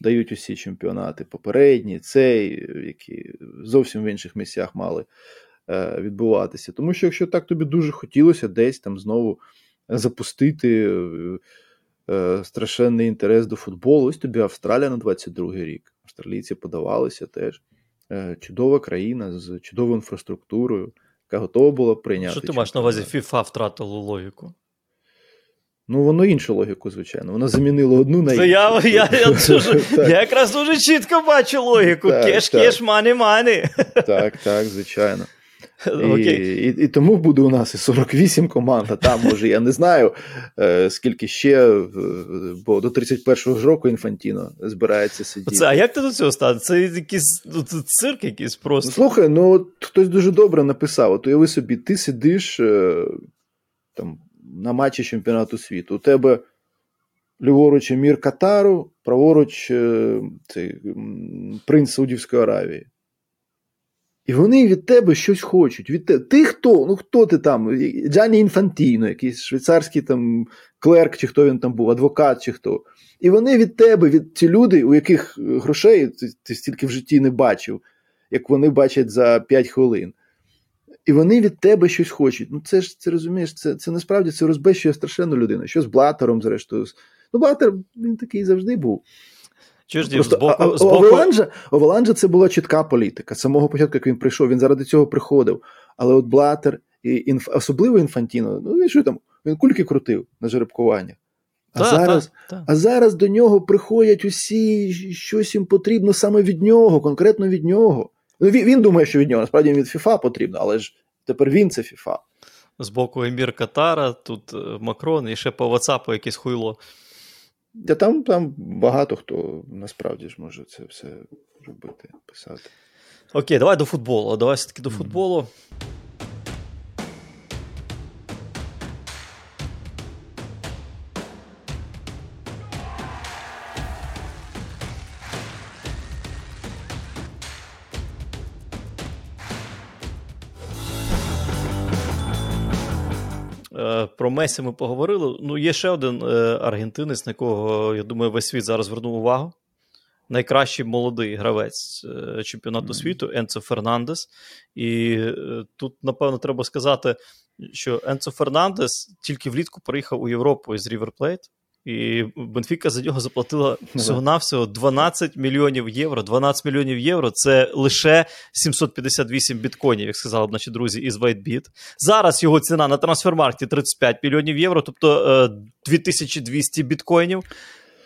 дають усі чемпіонати попередні, цей, які зовсім в інших місцях мали відбуватися. Тому що, якщо так тобі дуже хотілося десь там знову запустити е, е, страшенний інтерес до футболу. Ось тобі Австралія на 22-й рік. Австралійці подавалися теж. Е, чудова країна з чудовою інфраструктурою, яка готова була прийняти. Що ти маєш на увазі FIFA втратило логіку? Ну, воно іншу логіку, звичайно. Воно замінило одну на іншу. Я я, я, дуже, (laughs) я якраз дуже чітко бачу логіку. Кеш, кеш, мані, мані. Так, так, звичайно. І, і і, тому буде у нас і 48 команд, а там, може, я не знаю, е, скільки ще, бо до 31-го ж року Інфантіно збирається сидіти. Це, а як ти до цього став? Це якийсь ну, це цирк якийсь просто. Слухай, ну от хтось дуже добре написав: от уяви собі, ти сидиш е, там, на матчі чемпіонату світу. У тебе ліворуч Емір Катару, праворуч е, цей, принц Саудівської Аравії. І вони від тебе щось хочуть. Від те... Ти хто? Ну хто ти там? Джанні Інфантіно, якийсь швейцарський там клерк, чи хто він там був, адвокат, чи хто. І вони від тебе, від ті люди, у яких грошей ти, ти стільки в житті не бачив, як вони бачать за 5 хвилин. І вони від тебе щось хочуть. Ну це ж це розумієш, це це насправді це розбещує страшенну людину. Що з Блатером, зрештою. Ну, Блатер він такий завжди був. Чужді, Просто, з боку, з боку... Овеланджа, Овеланджа це була чітка політика. З самого початку, як він прийшов, він заради цього приходив. Але от Блатер, і інф... особливо Інфантіно, ну він що там, він кульки крутив на жеребкуваннях. А та, зараз та, та. а зараз до нього приходять усі, щось їм потрібно саме від нього, конкретно від нього. Ну, Він він думає, що від нього насправді від ФІФА потрібно, але ж тепер він це ФІФА. З боку Емір Катара, тут е, Макрон і ще по WhatsApp якесь хуйло. Та там там багато хто насправді ж може це все робити, писати. Окей, давай до футболу. Давай все-таки до футболу. Про Месі ми поговорили. Ну, є ще один е, аргентинець, на якого, я думаю, весь світ зараз звернув увагу. Найкращий молодий гравець е, чемпіонату світу Енцо Фернандес. І тут, напевно, треба сказати, що Енцо Фернандес тільки влітку приїхав у Європу із River Plate. І Бенфіка за нього заплатила всього-навсього 12 мільйонів євро. 12 мільйонів євро це лише 758 біткоїнів, як сказали б наші друзі із WhiteBit. Зараз його ціна на трансфермаркті 35 мільйонів євро, тобто 2200 біткоїнів,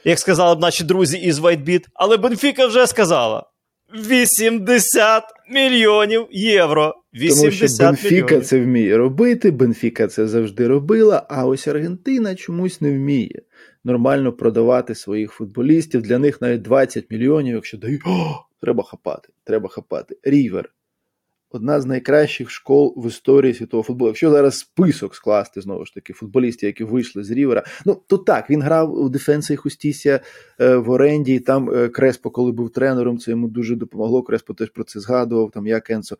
як сказали б наші друзі із WhiteBit. Але Бенфіка вже сказала: 80 мільйонів євро. 80 Тому що Бенфіка мільйонів. це вміє робити, Бенфіка це завжди робила, а ось Аргентина чомусь не вміє нормально продавати своїх футболістів. Для них навіть 20 мільйонів, якщо дають, о, треба хапати, треба хапати. Рівер. Одна з найкращих школ в історії світового футболу. Якщо зараз список скласти знову ж таки футболістів, які вийшли з Рівера, ну то так він грав у Дефенсі Хустісія е, в оренді. і Там е, Креспо, коли був тренером, це йому дуже допомогло. Креспо теж про це згадував. Там як Енцо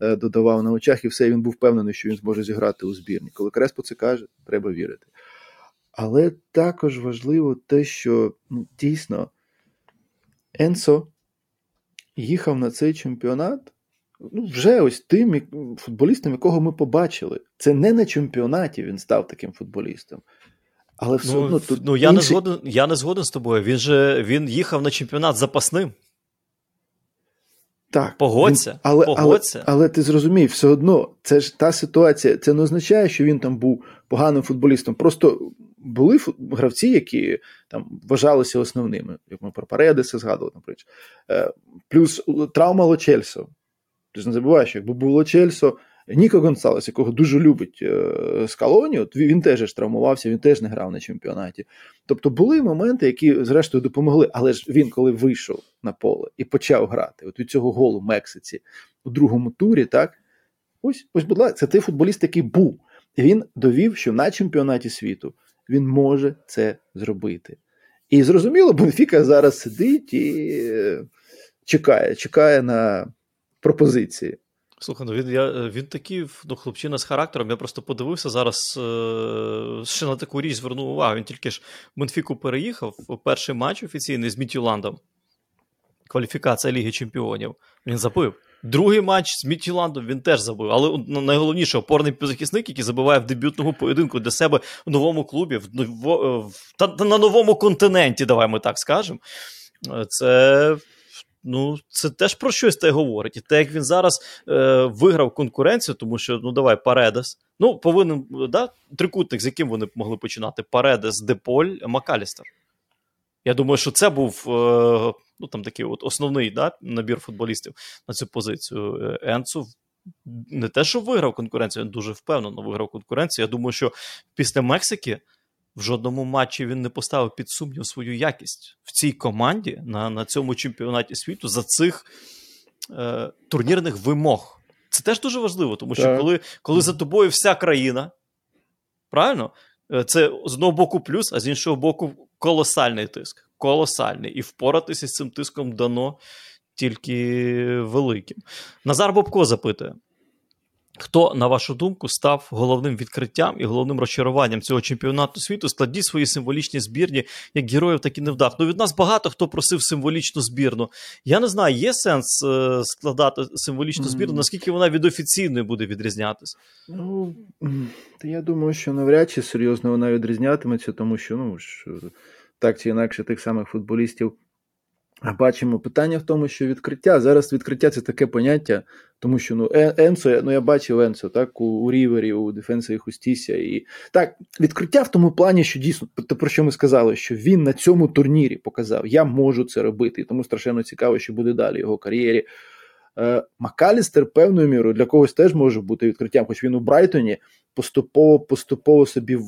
е, додавав на очах, і все він був впевнений, що він зможе зіграти у збірні. Коли Креспо це каже, треба вірити. Але також важливо те, що ну, дійсно Енсо їхав на цей чемпіонат ну, вже ось тим футболістом, якого ми побачили. Це не на чемпіонаті він став таким футболістом. Але все ну, одно тут. Ну, я, інші... не згоден, я не згоден з тобою. Він же він їхав на чемпіонат запасним. Так, Погодься, він, але, погодься. Але, але ти зрозумів, все одно це ж та ситуація. Це не означає, що він там був поганим футболістом. Просто були гравці, які там вважалися основними, як ми про Паредеса згадували, наприклад. Е, плюс травма Лочельсо. Ти ж не забуваєш, що якби був Лочельсо, Ніко Гонсалес, якого дуже любить е, Скалоні, от він теж ж травмувався, він теж не грав на чемпіонаті. Тобто були моменти, які, зрештою, допомогли. Але ж він, коли вийшов на поле і почав грати, от від цього голу Мексиці у другому турі, так ось, ось, будь ласка, це той футболіст, який був. Він довів, що на чемпіонаті світу він може це зробити. І зрозуміло, Бенфіка зараз сидить і е, чекає, чекає на пропозиції. Слухай, ну він я, він такий ну, хлопчина з характером. Я просто подивився зараз е, ще на таку річ звернув увагу. Він тільки ж в Бенфіку переїхав перший матч офіційний з Мітюландом. Кваліфікація Ліги Чемпіонів. Він забив. Другий матч з Мітіландом він теж забив. Але найголовніше опорний півзахисник, який забиває в дебютному поєдинку для себе в новому клубі, в, в, та, на новому континенті, давай ми так скажемо. Це ну, це теж про щось те говорить. І те, як він зараз е, виграв конкуренцію, тому що, ну давай, Паредес. Ну, повинен, да, трикутник, з яким вони могли починати: Паредес, Деполь, Макалістер. Я думаю, що це був е, ну, там такий от основний да, набір футболістів на цю позицію. Е, Енцу не те, що виграв конкуренцію, він дуже впевнено виграв конкуренцію. Я думаю, що після Мексики в жодному матчі він не поставив під сумнів свою якість в цій команді на на цьому чемпіонаті світу за цих е, турнірних вимог. Це теж дуже важливо, тому що коли, коли за тобою вся країна, правильно? Е, це з одного боку плюс, а з іншого боку, колосальний тиск. Колосальний. І впоратися з цим тиском дано тільки великим. Назар Бобко запитує: Хто, на вашу думку, став головним відкриттям і головним розчаруванням цього чемпіонату світу? Складіть свої символічні збірні як героїв, так і невдах. Ну від нас багато хто просив символічну збірну. Я не знаю, є сенс е, складати символічну збірну, наскільки вона від офіційної буде відрізнятися? Ну я думаю, що навряд чи серйозно вона відрізнятиметься, тому що ну ж так чи інакше тих самих футболістів Бачимо питання в тому, що відкриття. Зараз відкриття це таке поняття, тому що ну, Енсо, ну я бачив Енсо, так, у, у Рівері, у Дефенсові Хустісія. І так, відкриття в тому плані, що дійсно, те, про що ми сказали, що він на цьому турнірі показав, я можу це робити. І тому страшенно цікаво, що буде далі його кар'єрі. Е, Макалістер певною мірою для когось теж може бути відкриттям, хоч він у Брайтоні поступово поступово собі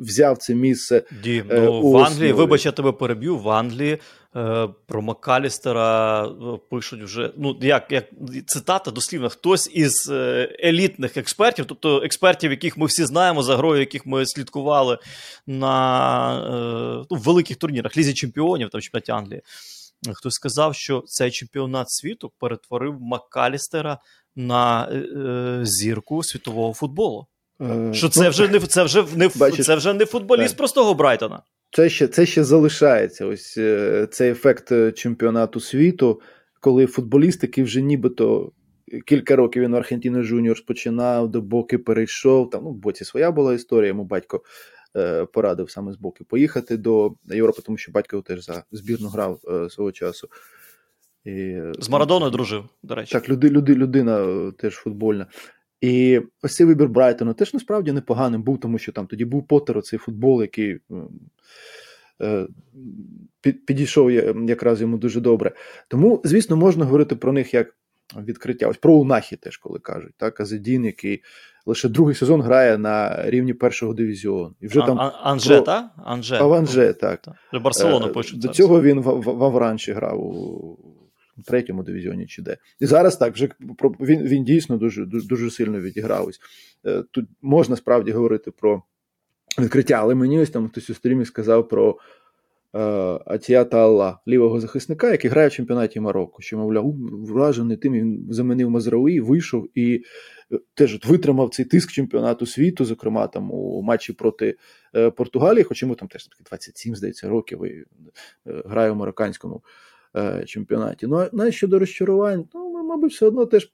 взяв це місце. Дім, е, ну, в Англії, вибач, я тебе переб'ю, в Англії е, про Макалістера е, пишуть вже. Ну, як як цитата дослівно, хтось із елітних експертів, тобто експертів, яких ми всі знаємо, за грою, яких ми слідкували на е, ну, великих турнірах, лізі чемпіонів там чемпіонаті Англії. Хтось сказав, що цей чемпіонат світу перетворив Макалістера на е, е зірку світового футболу. Е, що це ну, вже не це вже не бачиш, це вже не футболіст так. простого Брайтона. Це ще це ще залишається. Ось е, цей ефект чемпіонату світу, коли футболіст, який вже нібито кілька років він в Аргентіни Жуніор починав, до боки перейшов. Там ну, в боці своя була історія. Йому батько е, порадив саме з боки поїхати до Європи, тому що батько теж за збірну грав е, свого часу. І, З Марадоною дружив, до речі. Так, люди, люди, людина теж футбольна. І ось цей вибір Брайтона теж насправді непоганим був, тому що там тоді був Поттер, цей футбол, який е, підійшов якраз йому дуже добре. Тому, звісно, можна говорити про них як відкриття. Ось про Унахі теж, коли кажуть. Так, Азедін, який лише другий сезон грає на рівні першого дивізіону. І вже а, там Анже, про... так? Анже. Аванже, так. Барселону пишуть. До цього він в, в, в Авранчі грав у третьому дивізіоні чи де. І зараз так вже він він дійсно дуже дуже сильно відіграв. Е, тут можна справді говорити про відкриття, але мені ось там хтось у стрімі сказав про е, Атіата Алла, лівого захисника, який грає в чемпіонаті Марокко, що, мовляв, вражений тим, він замінив Мазрауї, вийшов і е, теж витримав цей тиск чемпіонату світу, зокрема там у матчі проти е, Португалії, хоч йому там теж 27, здається, років і е, грає в марокканському Е, чемпіонаті. Ну а щодо розчарувань, ну мабуть, все одно теж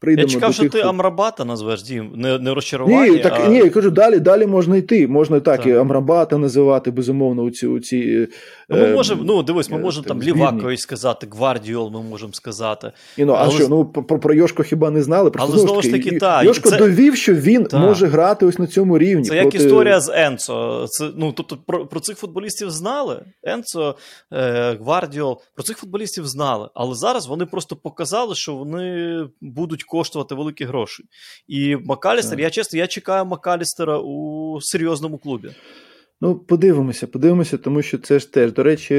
прийдемо. Я чекав, до що тих, ти Амрабата назвеш Дім, не не розчарування. Ні, так, а... ні, я кажу, далі далі можна йти. Можна так, так. і Амрабата називати, безумовно, у ці. У ці ну, ми е, можемо, ну дивись, ми е, можемо там Лівакові сказати, Гвардіол ми можемо сказати. І, ну, але... А що, ну про, про Йошко хіба не знали? Просто, але знову ж таки, так. Йошко це... довів, що він так. може грати ось на цьому рівні. Це проти... як історія з Енцо. Це, ну, Тобто про, про цих футболістів знали. Енцо, е, Гвардіол, про цих футболістів знали. Але зараз вони просто показали, що вони будуть коштувати великі гроші. І Макалістер, я чесно, я чекаю Макалістера у серйозному клубі. Ну, подивимося, подивимося, тому що це ж теж. До речі,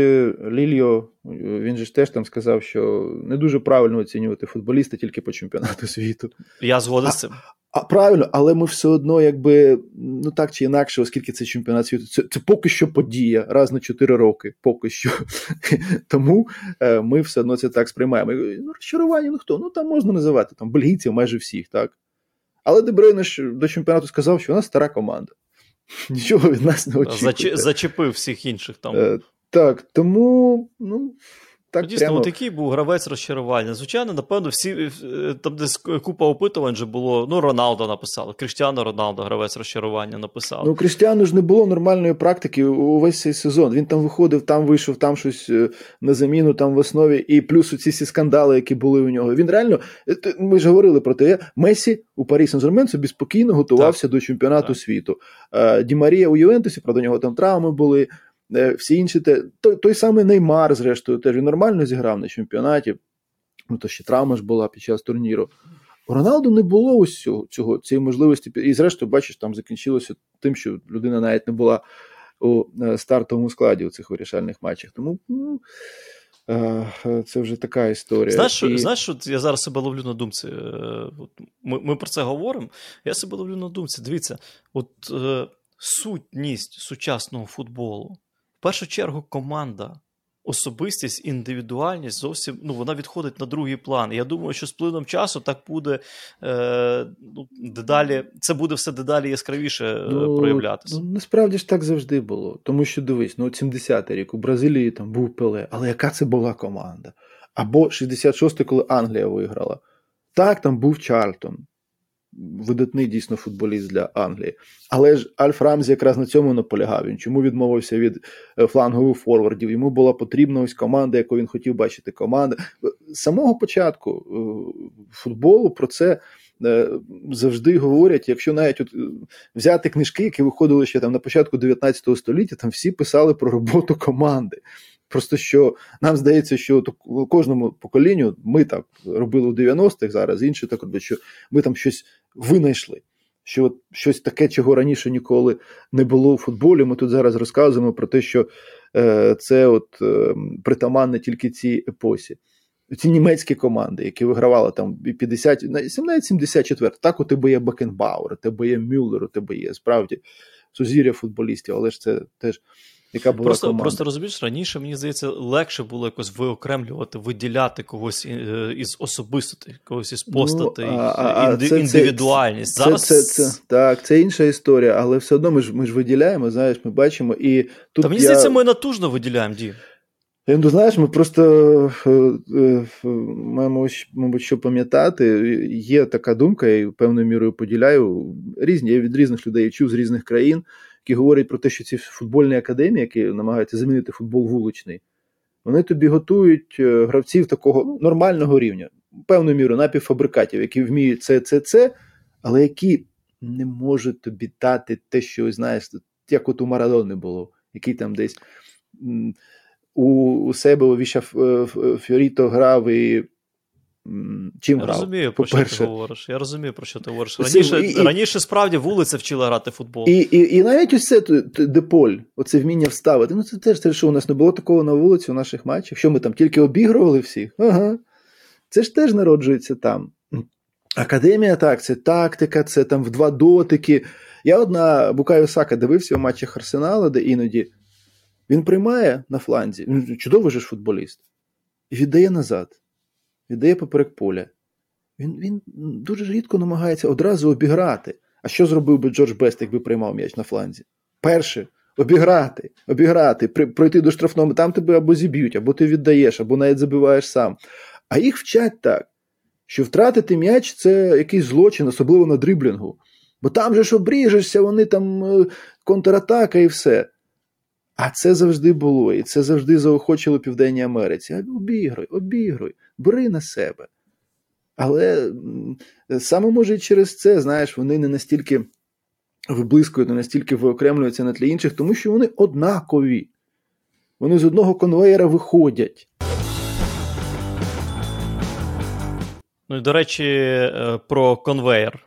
Лільо, він же ж теж там сказав, що не дуже правильно оцінювати футболіста тільки по чемпіонату світу. Я згоден з цим. А правильно, але ми все одно, якби ну так чи інакше, оскільки це чемпіонат світу, це це поки що подія раз на 4 роки, поки що. (laughs) Тому е, ми все одно це так сприймаємо. Ну, Розчарування, ну хто? Ну там можна називати там бельгійців майже всіх, так. Але Дебрейнеш до чемпіонату сказав, що нас стара команда. (laughs) Нічого від нас не очікує. Зачепив всіх інших там. Е, так, тому, ну. Так, Дійсно, прямо... такий був гравець розчарування. Звичайно, напевно, всі е, там десь купа опитувань вже було. Ну, Роналдо написали. Кріштіану Роналдо, гравець розчарування написав. Ну, Кріштіану ж не було нормальної практики увесь цей сезон. Він там виходив, там вийшов, там щось е, на заміну, там в основі, і плюс ці всі скандали, які були у нього. Він реально, е, ми ж говорили про те, Месі у Парі Сен-Жермен собі спокійно готувався так. до чемпіонату так. світу. Ді Марія у Ювентусі, правда, у нього там травми були. Е, всі інші той, той самий Неймар, зрештою, теж він нормально зіграв на чемпіонаті. Ну, то ще травма ж була під час турніру. У Роналду не було ось цього, цього цієї можливості. І, зрештою, бачиш, там закінчилося тим, що людина навіть не була у е, стартовому складі у цих вирішальних матчах. Тому ну, е, це вже така історія. Знаєш, що, і... знаєш, що я зараз себе ловлю на думці. Ми ми про це говоримо. Я себе ловлю на думці. Дивіться, от сутність сучасного футболу. Першу чергу команда особистість, індивідуальність зовсім ну, вона відходить на другий план. Я думаю, що з плином часу так буде е, ну, дедалі, це буде все дедалі яскравіше е, ну, проявлятися. Ну, Насправді ж так завжди було. Тому що дивись, ну 70-й рік у Бразилії там був Пеле, але яка це була команда? Або 66-й, коли Англія виграла. Так, там був Чарльтон видатний дійсно футболіст для Англії. Але ж Альф Рамзі якраз на цьому наполягав. Він чому відмовився від е, флангових форвардів? Йому була потрібна ось команда, яку він хотів бачити. Команда з самого початку е, футболу про це. Е, завжди говорять, якщо навіть от взяти книжки, які виходили ще там на початку 19 століття, там всі писали про роботу команди. Просто що нам здається, що кожному поколінню ми так робили у 90-х зараз, інші так роблять, що ми там щось винайшли. Що щось таке, чого раніше ніколи не було у футболі. Ми тут зараз розказуємо про те, що е, це от е, притаманне тільки цій епосі. Ці німецькі команди, які вигравали там 50, навіть 74, так у тебе є Бекенбауер, у тебе є Мюллер, у тебе є справді сузір'я футболістів, але ж це теж яка була просто команда. просто розумієш, раніше мені здається, легше було якось виокремлювати, виділяти когось е, із особистостей, когось із постатей, ну, а, інди, це, індивідуальність. Це, Зараз це, це, так, це інша історія, але все одно ми ж ми ж виділяємо. Знаєш, ми бачимо і тут та мені я... здається, ми натужно виділяємо дії. Ну, знаєш, ми просто е, е, маємо, мабуть, що пам'ятати. Є така думка, я її певною мірою поділяю. Різні, я від різних людей чув з різних країн які говорять про те, що ці футбольні академії, які намагаються замінити футбол вуличний, вони тобі готують е, гравців такого ну, нормального рівня, певною мірою напівфабрикатів, які вміють це, це, це, але які не можуть тобі дати те, що знаєш, як от у Марадони було, який там десь у, у себе у Віша Фьоріто грав і Чим я грав? розумію, про що ти говориш. Я розумію, про що ти говориш. Раніше і, раніше справді вулиця вчила грати в футбол. І і, і навіть ось це деполь, оце вміння вставити. Ну це теж те, що у нас не було такого на вулиці у наших матчах. Що ми там тільки обігрували всіх? Ага. Це ж теж народжується там. Академія так, це тактика, це там в два дотики. Я одна Букаю Сака дивився у матчах Арсенала, де іноді він приймає на фланзі. Він чудовий же ж футболіст, і віддає назад віддає поперек поля. Він він дуже рідко намагається одразу обіграти. А що зробив би Джордж Бест, якби приймав м'яч на фланзі? Перше, обіграти, обіграти, пройти до штрафного, там тебе або зіб'ють, або ти віддаєш, або навіть забиваєш сам. А їх вчать так, що втратити м'яч це якийсь злочин, особливо на дриблінгу. Бо там же ж обріжешся, вони там е, контратака і все. А це завжди було, і це завжди заохочило Південній Америці. Обігруй, обігруй, бери на себе. Але саме може і через це, знаєш, вони не настільки виблискують, не настільки виокремлюються на тлі інших, тому що вони однакові. Вони з одного конвеєра виходять. Ну і до речі, е, про конвеєр.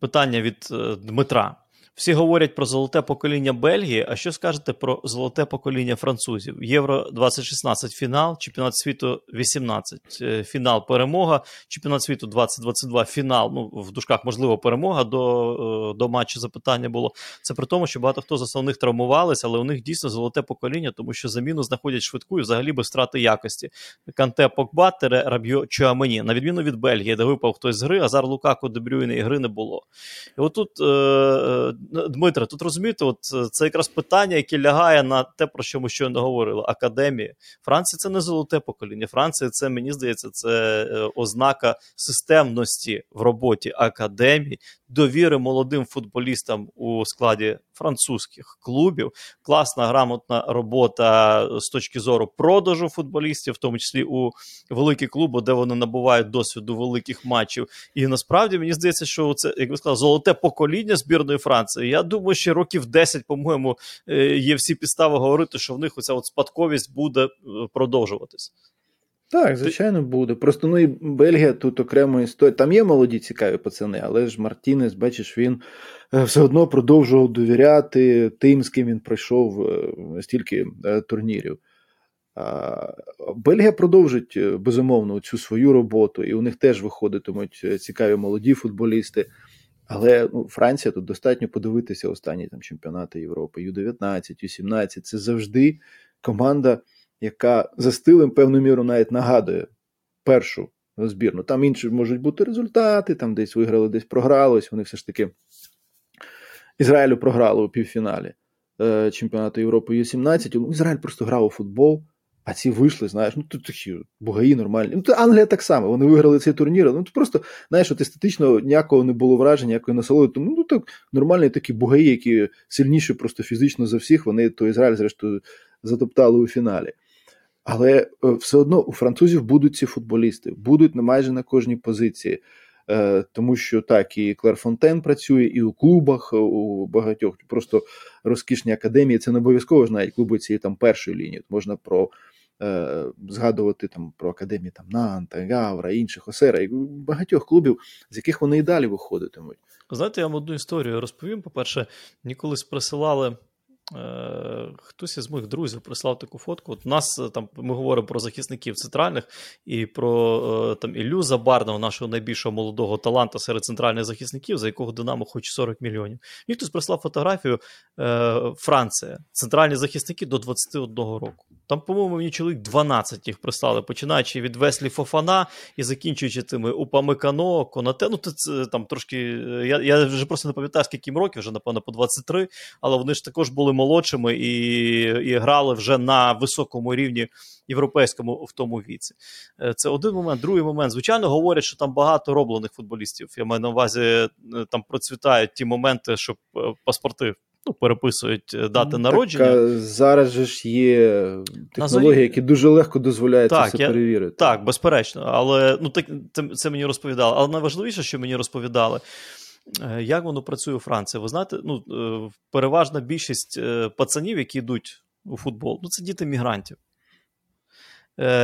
Питання від е, Дмитра. Всі говорять про золоте покоління Бельгії. А що скажете про золоте покоління французів? Євро 2016 фінал, чемпіонат світу 18 е, фінал перемога, чемпіонат світу 2022 фінал. Ну в дужках можливо перемога до е, до матчу запитання було. Це при тому, що багато хто з основних травмувалися, але у них дійсно золоте покоління, тому що заміну знаходять швидку і взагалі без втрати якості. Канте Покба, Тере Раб'йо Чуамені. На відміну від Бельгії, де випав хтось з гри, Азар Лукако Дебрюйне і гри не було. І отут. Е, Дмитре, тут розумієте, от е, це якраз питання, яке лягає на те, про що ми щойно говорили: академії. Франція це не золоте покоління. Франція це мені здається, це е, ознака системності в роботі академії, довіри молодим футболістам у складі французьких клубів. Класна грамотна робота з точки зору продажу футболістів, в тому числі у великі клуби, де вони набувають досвіду великих матчів. І насправді мені здається, що це як ви сказали, золоте покоління збірної Франції. Я думаю, що років 10, по-моєму, е, є всі підстави говорити, що в них оця от спадковість буде е, продовжуватись. Так, звичайно, буде. Просто ну і Бельгія тут окрема історія. Там є молоді цікаві пацани, але ж Мартінес, бачиш, він е, все одно продовжував довіряти тим, з ким він пройшов стільки турнірів. Бельгія продовжить безумовно цю свою роботу, і у них теж виходитимуть цікаві молоді футболісти. Але ну, Франція тут достатньо подивитися останні там чемпіонати Європи, Ю-19, Ю-17. Це завжди команда яка за стилем певну міру навіть нагадує першу збірну. Там інші можуть бути результати, там десь виграли, десь програли. Ось Вони все ж таки Ізраїлю програли у півфіналі е, чемпіонату Європи Ю-17. Ну, Ізраїль просто грав у футбол. А ці вийшли, знаєш, ну тут такі бугаї нормальні. Ну, то Англія так само, вони виграли цей турнір. Ну, то просто, знаєш, от естетично ніякого не було враження, ніякої насолоди. Тому ну, так нормальні такі бугаї, які сильніші просто фізично за всіх, вони то Ізраїль, зрештою, затоптали у фіналі. Але е, все одно у французів будуть ці футболісти, будуть майже на кожній позиції. Е, тому що так, і Клер Фонтен працює, і у клубах, у багатьох просто розкішні академії. Це не обов'язково ж навіть клуби цієї там першої лінії. Можна про е, згадувати там про академії там Нанта, Гавра, інших Осера, і багатьох клубів, з яких вони і далі виходитимуть. Знаєте, я вам одну історію розповім. По-перше, мені колись присилали хтось із моїх друзів прислав таку фотку. От у нас е, там ми говоримо про захисників центральних і про е, там Іллю Забарного, нашого найбільшого молодого таланта серед центральних захисників, за якого Динамо хоче 40 мільйонів. Мені хтось прислав фотографію е, Франція, центральні захисники до 21 року. Там, по-моєму, мені чоловік 12 їх прислали, починаючи від Веслі Фофана і закінчуючи тими Упамикано, Конате. Ну, це там трошки. Я я вже просто не пам'ятаю, скільки років, вже, напевно, по 23, але вони ж також були молодшими і і грали вже на високому рівні європейському в тому віці. Е, це один момент. Другий момент. Звичайно, говорять, що там багато роблених футболістів. Я маю на увазі, е, там процвітають ті моменти, що е, паспорти. Ну, переписують дати ну, народження. Зараз же ж є технології, які дуже легко дозволяють так, це я, перевірити. Так, безперечно. Але ну так це, це мені розповідали. Але найважливіше, що мені розповідали, як воно працює у Франції? Ви знаєте, ну, е, переважна більшість е, пацанів, які йдуть у футбол, ну, це діти мігрантів.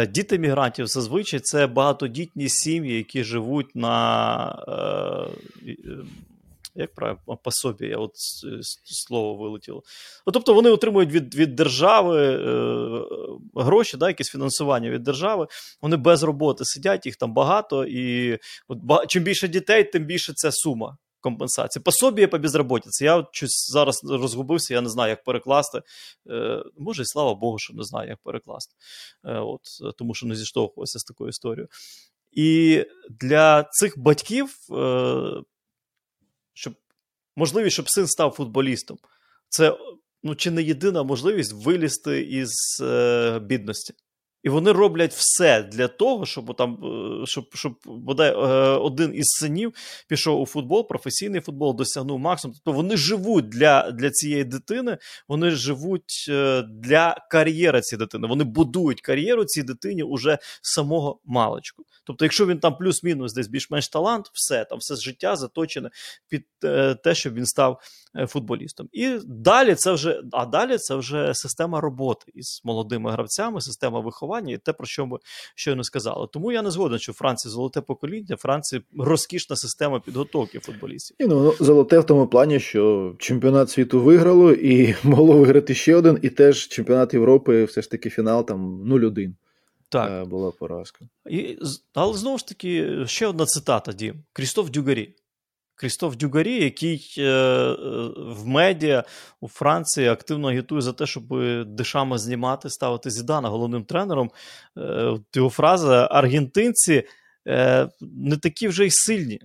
Діти мігрантів зазвичай це багатодітні сім'ї, які живуть на. Як правильно, пособі, от слово вилетіло. Ну, Тобто вони отримують від від держави е, гроші, да, якесь фінансування від держави. Вони без роботи сидять, їх там багато, і от, чим більше дітей, тим більше це сума компенсації. Пособіє по безробітці. Я щось зараз розгубився, я не знаю, як перекласти. Е, Може, і слава Богу, що не знаю, як перекласти. Е, от, Тому що не зіштовхувався з такою історією. І для цих батьків, е, щоб можливість, щоб син став футболістом, це ну, чи не єдина можливість вилізти із е, бідності. І вони роблять все для того, щоб там, е, щоб, щоб бодай е, один із синів пішов у футбол, професійний футбол, досягнув максимум. Тобто вони живуть для для цієї дитини, вони живуть е, для кар'єри цієї дитини. Вони будують кар'єру цій дитині уже самого маличку. Тобто, якщо він там плюс-мінус десь більш-менш талант, все там все життя заточене під те, щоб він став футболістом. І далі це вже а далі це вже система роботи із молодими гравцями, система виховання спілкування і те, про що ми щойно сказали. Тому я не згоден, що Франція золоте покоління, Франція розкішна система підготовки футболістів. І, ну, Золоте в тому плані, що чемпіонат світу виграло і (laughs) могло виграти ще один, і теж чемпіонат Європи, все ж таки, фінал там 0-1. Так. Е, була поразка. І, Але знову ж таки, ще одна цитата: Дім. Крістоф Дюгарі. Крістоф Дюгарі, який е, е, в медіа у Франції активно агітує за те, щоб дешами знімати, ставити Зідана головним тренером. Е, його фраза: аргентинці не такі вже й сильні,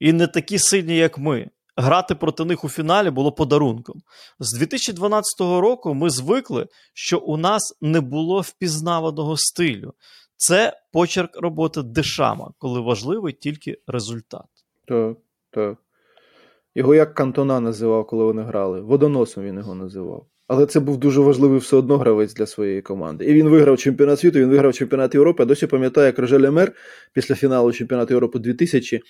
і не такі сильні, як ми. Грати проти них у фіналі було подарунком. З 2012 року ми звикли, що у нас не було впізнаваного стилю. Це почерк роботи дешама, коли важливий тільки результат. Так. Так. Його як Кантона називав, коли вони грали. Водоносом він його називав. Але це був дуже важливий все одно гравець для своєї команди. І він виграв чемпіонат світу, він виграв чемпіонат Європи. Я досі пам'ятаю, як Рожель Емер після фіналу чемпіонату Європи 2000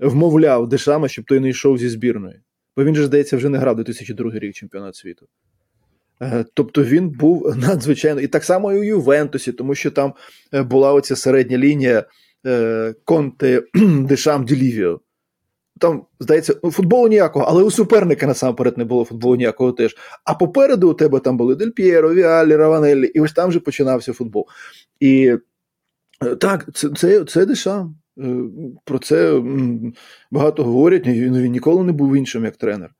вмовляв Дешама, щоб той не йшов зі збірної. Бо він же, здається, вже не грав 2002 рік чемпіонат світу. Е, тобто він був (laughs) надзвичайно і так само і у Ювентусі, тому що там е, була оця середня лінія Конте (clears throat) Дешам Ділівіо. Там, здається, ну, футболу ніякого, але у суперника насамперед не було футболу ніякого теж. А попереду у тебе там були Дель П'єро, Віалі, Раванеллі, і ось там вже починався футбол. І так, це це, це Дешам. Про це багато говорять. Він, він ніколи не був іншим як тренер.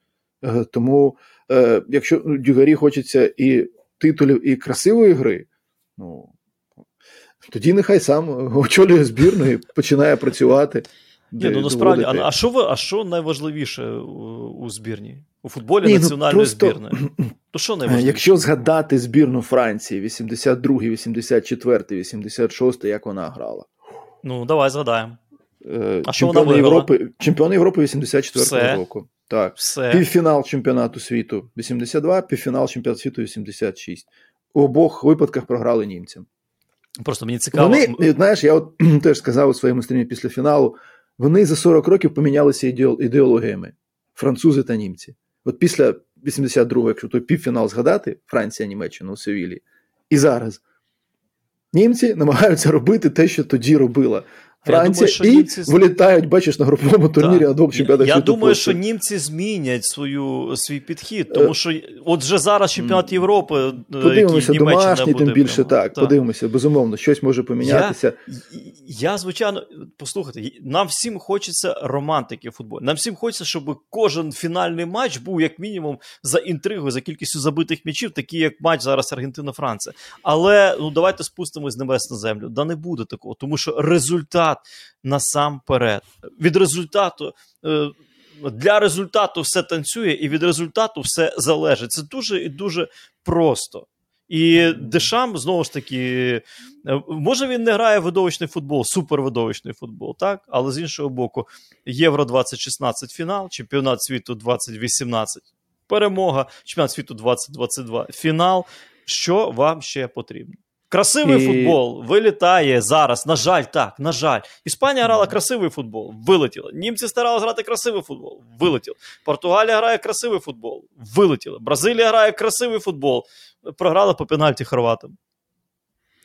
Тому е, якщо Дюгарі хочеться і титулів, і красивої гри, ну тоді нехай сам очолює збірну і починає працювати. Ні, ну насправді, а а що ви, а що найважливіше у, у збірні? У футболі Ні, ну, національної ну, просто, збірної? (clears throat) То що найважливіше? Якщо згадати збірну Франції 82, 84, 86, як вона грала? Ну, давай згадаємо. Е, а чемпіони Європи, чемпіони Європи 84 року. Так. Все. Півфінал чемпіонату світу 82, півфінал чемпіонату світу 86. У обох випадках програли німцям. Просто мені цікаво. Вони, знаєш, я от (clears throat) теж сказав у своєму стрімі після фіналу. Вони за 40 років помінялися ідеологіями французи та німці. От після 82-го, якщо той півфінал згадати, Франція, Німеччина у Севілі, і зараз. Німці намагаються робити те, що тоді робила Франція думаю, і німці... вилітають, бачиш, на груповому турнірі на двох чемпіонатах. Я думаю, що німці змінять свою свій підхід, тому що от вже зараз чемпіонат Європи. Е, подивимося, який домашній, тим більше прямо. так. так. Подивимося, безумовно, щось може помінятися. Я, я, звичайно, послухайте, нам всім хочеться романтики в футболі. Нам всім хочеться, щоб кожен фінальний матч був як мінімум за інтригою, за кількістю забитих м'ячів, такий як матч зараз Аргентина-Франція. Але ну давайте спустимось з небес на землю. Да не буде такого, тому що результат результат насамперед. Від результату. Е, для результату все танцює, і від результату все залежить. Це дуже і дуже просто. І Дешам, знову ж таки, е, може він не грає видовищний футбол, супервидовищний футбол, так? Але з іншого боку, Євро 2016 фінал, чемпіонат світу 2018 перемога, чемпіонат світу 2022 фінал. Що вам ще потрібно? Красивий і... футбол вилітає зараз. На жаль, так, на жаль. Іспанія грала красивий футбол, вилетіла. Німці старалися грати красивий футбол, вилетіли. Португалія грає красивий футбол, вилетіла. Бразилія грає красивий футбол, програла по пенальті хорватам.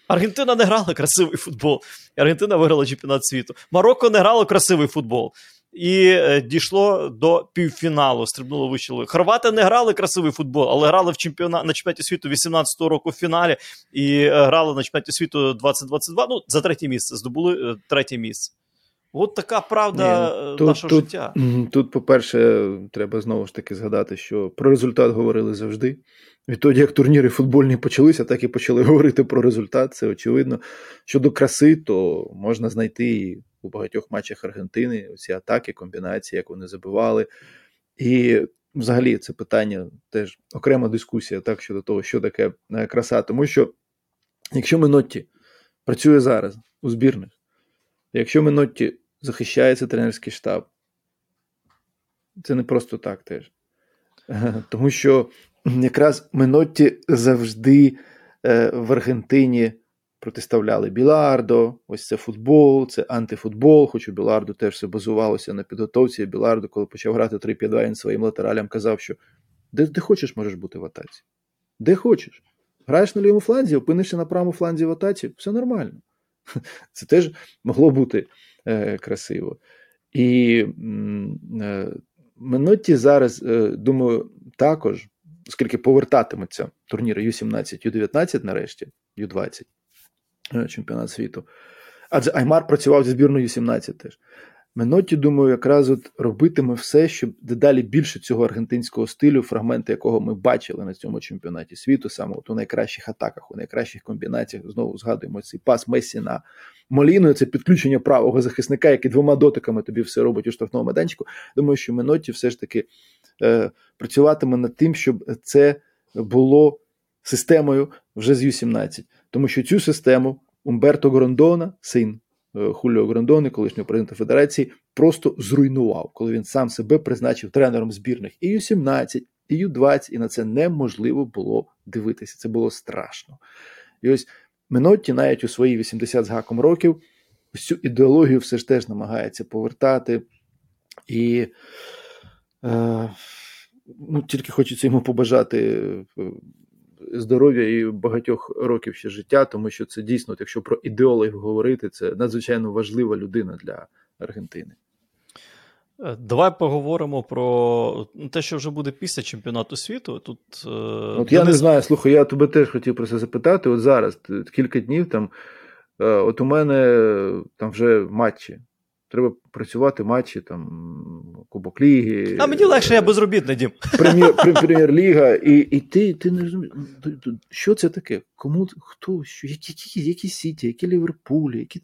Аргентина не грала красивий футбол. Аргентина виграла чемпіонат світу. Марокко не грало красивий футбол і е, дійшло до півфіналу. Стрибнуло вище. Хорвати не грали красивий футбол, але грали в чемпіонат на чемпіонаті світу 18-го року в фіналі і е, грали на чемпіонаті світу 2022. Ну, за третє місце здобули е, третє місце. От така правда Ні, тут, нашого тут, життя. Тут, по-перше, треба знову ж таки згадати, що про результат говорили завжди. Відтоді, як турніри футбольні почалися, так і почали (laughs) говорити про результат. Це очевидно. Щодо краси, то можна знайти у багатьох матчах Аргентини ці атаки, комбінації, як вони забивали. І взагалі це питання теж окрема дискусія так щодо того, що таке е, краса. Тому що якщо Менотті працює зараз у збірних, якщо Менотті захищається тренерський штаб, це не просто так теж. (laughs) Тому що якраз Менотті завжди е, в Аргентині протиставляли Білардо, ось це футбол, це антифутбол, хоч у Білардо теж все базувалося на підготовці. Білардо, коли почав грати 3-5-2, він своїм латералям казав, що де ти хочеш можеш бути в атаці. Де хочеш. Граєш на лівому фланзі, опинишся на правому фланзі в атаці, все нормально. (laughs) Це теж могло бути е, красиво. І е, Менотті зараз, е, думаю, також, оскільки повертатимуться турніри Ю-17, Ю-19 нарешті, Ю-20, Е, чемпіонат світу. Адже Аймар працював зі збірною 17 теж. Менотті, думаю, якраз от робитиме все, щоб дедалі більше цього аргентинського стилю, фрагменти якого ми бачили на цьому чемпіонаті світу, саме от у найкращих атаках, у найкращих комбінаціях. Знову згадуємо цей пас Мессі на Моліну, це підключення правого захисника, який двома дотиками тобі все робить у штрафному майданчику. Думаю, що Менотті все ж таки е, працюватиме над тим, щоб це було системою вже з Ю-17. Тому що цю систему Умберто Грондона, син е, Хуліо Грондони, колишнього президента Федерації, просто зруйнував, коли він сам себе призначив тренером збірних і Ю-17, і Ю-20, і на це неможливо було дивитися. Це було страшно. І ось Менотті, навіть у свої 80 з гаком років, ось цю ідеологію все ж теж намагається повертати. І е, ну, тільки хочеться йому побажати е, здоров'я і багатьох років ще життя, тому що це дійсно, якщо про ідеологів говорити, це надзвичайно важлива людина для Аргентини. Е, давай поговоримо про те, що вже буде після чемпіонату світу. Тут е, От я не знаю, слухай, я тебе теж хотів про це запитати. От зараз кілька днів там, е, от у мене там вже матчі. Треба працювати матчі, там, Кубок Ліги. А мені легше, я безробітний дім. (laughs) Прем'єр-ліга, і і ти ти не розумієш, що це таке? Кому хто? що, Які які, які Сіті, які Ліверпулі, які.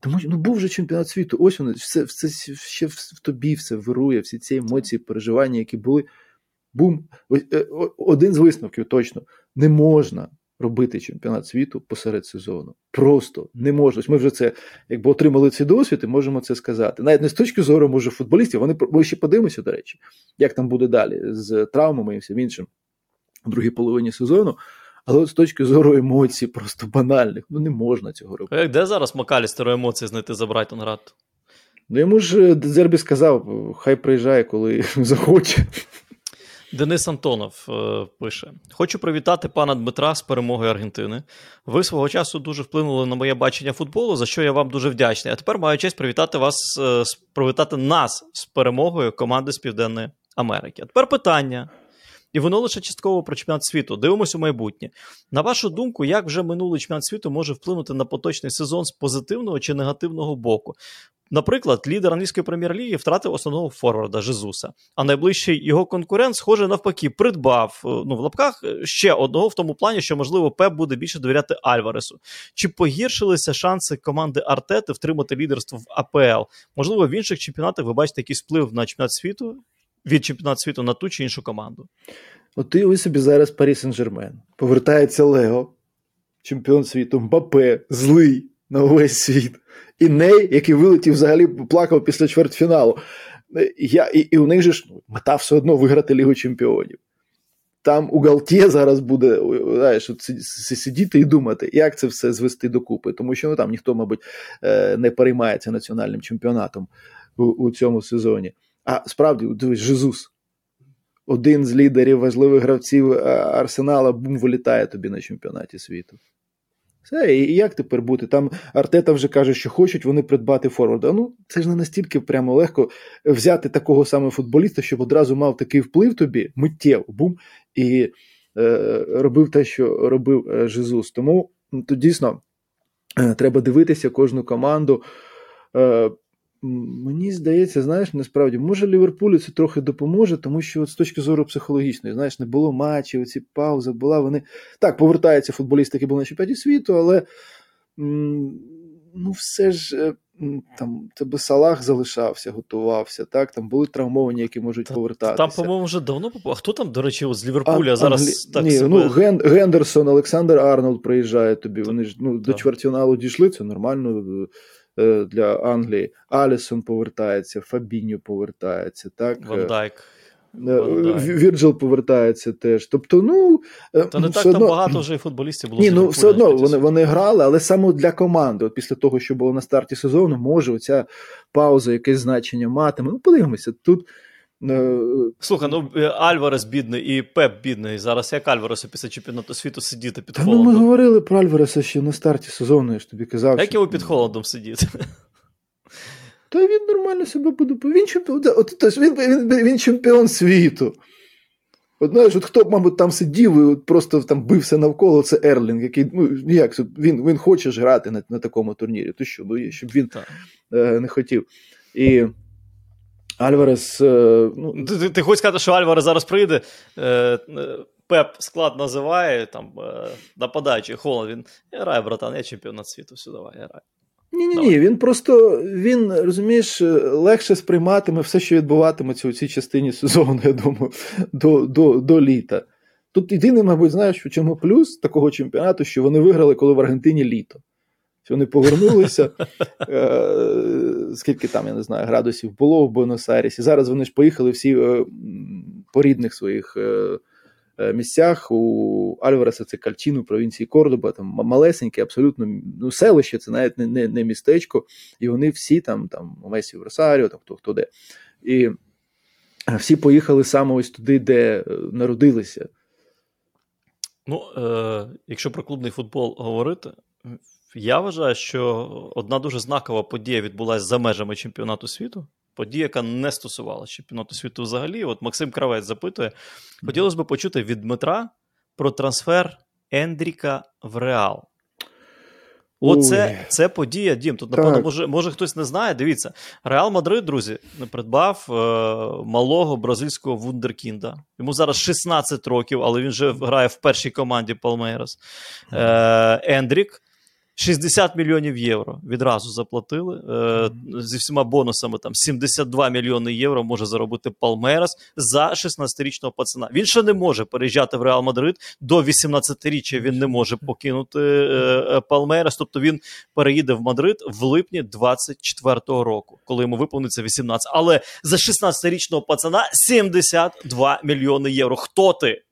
Тому ну був вже чемпіонат світу. Ось воно все, все ще в тобі все вирує, всі ці емоції, переживання, які були. Бум. Е, один з висновків точно не можна робити чемпіонат світу посеред сезону. Просто не можна. Ми вже це якби отримали цей досвід і можемо це сказати. Навіть не з точки зору, може, футболістів. Вони ми ще подивимося, до речі, як там буде далі з травмами і всім іншим в другій половині сезону. Але от з точки зору емоцій, просто банальних, ну не можна цього робити. Як де зараз Макалістеру емоції знайти за Брайтон Град? Ну йому ж Дезербі сказав, хай приїжджає, коли (laughs) захоче. Денис Антонов е, пише: Хочу привітати пана Дмитра з перемогою Аргентини. Ви свого часу дуже вплинули на моє бачення футболу, за що я вам дуже вдячний. А тепер маю честь привітати вас, е, привітати нас з перемогою команди з Південної Америки. А тепер питання. І воно лише частково про чемпіонат світу. Дивимося у майбутнє. На вашу думку, як вже минулий чемпіонат світу може вплинути на поточний сезон з позитивного чи негативного боку? Наприклад, лідер англійської прем'єр-ліги втратив основного форварда Жезуса, а найближчий його конкурент, схоже, навпаки, придбав е, ну в лапках е, ще одного в тому плані, що можливо Пеп буде більше довіряти Альваресу. Чи погіршилися шанси команди Артети втримати лідерство в АПЛ? Можливо, в інших чемпіонатах ви бачите якийсь вплив на чемпіонат світу від чемпіонату світу на ту чи іншу команду? От ти ви собі зараз Парі Сен-Жермен. Повертається Лео, чемпіон світу, Мбапе, злий на увесь світ. І Ней, який вилетів, взагалі плакав після чвертьфіналу. Я, І і у них же ж ну, мета все одно виграти Лігу Чемпіонів. Там у Галтє зараз буде знаєш, сидіти і думати, як це все звести докупи. Тому що ну, там ніхто, мабуть, е, не переймається національним чемпіонатом у, у цьому сезоні. А справді, дивись, Жезус. Один з лідерів важливих гравців е, Арсенала бум вилітає тобі на чемпіонаті світу. Все, і як тепер бути? Там Артета вже каже, що хочуть вони придбати форварда. Ну, це ж не настільки прямо легко взяти такого самого футболіста, щоб одразу мав такий вплив тобі, миттєво, бум, і е, робив те, що робив е, Жезус. Тому тут дійсно е, треба дивитися кожну команду. Е, Мені здається, знаєш, насправді, може Ліверпулю це трохи допоможе, тому що от з точки зору психологічної, знаєш, не було матчів, ці паузи була. Вони так повертаються футболісти, які були на чемпіонаті світу, але ну все ж е, там тебе Салах залишався, готувався. Так, там були травмовані, які можуть Та, повертатися. Там, по-моєму, вже давно А хто там, до речі, з Ліверпуля а, зараз Англі... так Ні, себе... ну Ген... Гендерсон, Александер-Арнольд приїжджає тобі. Вони ж ну, до чвертьфіналу дійшли, це нормально. Е, для Англії. Алісон повертається, Фабіньо повертається. так. Ван е, Дайк. Е, Вірджил повертається теж. Тобто, ну Та не так одно... там багато вже і футболістів було. Ні, ну все одно вони вони грали, але саме для команди, от після того, що було на старті сезону, може оця пауза якесь значення матиме. Ну, подивимося, тут Слухай, ну е, Альварес бідний і Пеп бідний. Зараз як Альваресу після чемпіонату світу сидіти під Та, холодом? Ну, Ми говорили про Альвареса ще на старті сезону, я ж тобі казав. Як що... його під холодом сидіти? Та він нормально себе буде. Він чемпіон, от, він, він, він чемпіон світу. От знаєш, от хто б, мабуть, там сидів і от просто там бився навколо, це Ерлінг, який ну, ніяк, він він хоче ж грати на на такому турнірі. То що, ну, щоб він е, не хотів. І Альварес. Е, ну... Ти, ти, ти хочеш сказати, що Альварес зараз прийде. Е, е, Пеп склад називає там нападаючий Холланд, Він грає, братан, я чемпіонат світу, все, давай, грай. Ні, ні, ні, він просто він розумієш, легше сприйматиме все, що відбуватиметься у цій частині сезону, я думаю, до до, до літа. Тут єдине, мабуть, знаєш, в чому плюс такого чемпіонату, що вони виграли, коли в Аргентині літо. Вони повернулися, е, скільки там, я не знаю, градусів було в Буенос-Айресі. Зараз вони ж поїхали всі е, по рідних своїх е, місцях. У Альвареса це Кальчину, провінції Кордоба, там малесеньке, абсолютно ну, селище, це навіть не не, не містечко. І вони всі там, там Месі в Росаріо, там хто хто де. І всі поїхали саме ось туди, де народилися. Ну, е, якщо про клубний футбол говорити, я вважаю, що одна дуже знакова подія відбулася за межами чемпіонату світу. Подія, яка не стосувалася чемпіонату світу взагалі. От Максим Кравець запитує: хотілося б почути від Дмитра про трансфер Ендріка в Реал. Оце це подія, Дім. Тут, напевно, може може хтось не знає. Дивіться, Реал Мадрид, друзі, придбав е, малого бразильського Вундеркінда. Йому зараз 16 років, але він вже грає в першій команді Палмейрос. Е, Ендрік. 60 мільйонів євро відразу заплатили е, зі всіма бонусами. Там 72 мільйони євро може заробити Палмерас за 16-річного пацана. Він ще не може переїжджати в Реал Мадрид до 18-річчя. Він не може покинути е, е, Палмерас. Тобто він переїде в Мадрид в липні 24-го року, коли йому виповниться 18. Але за 16-річного пацана 72 мільйони євро. Хто ти?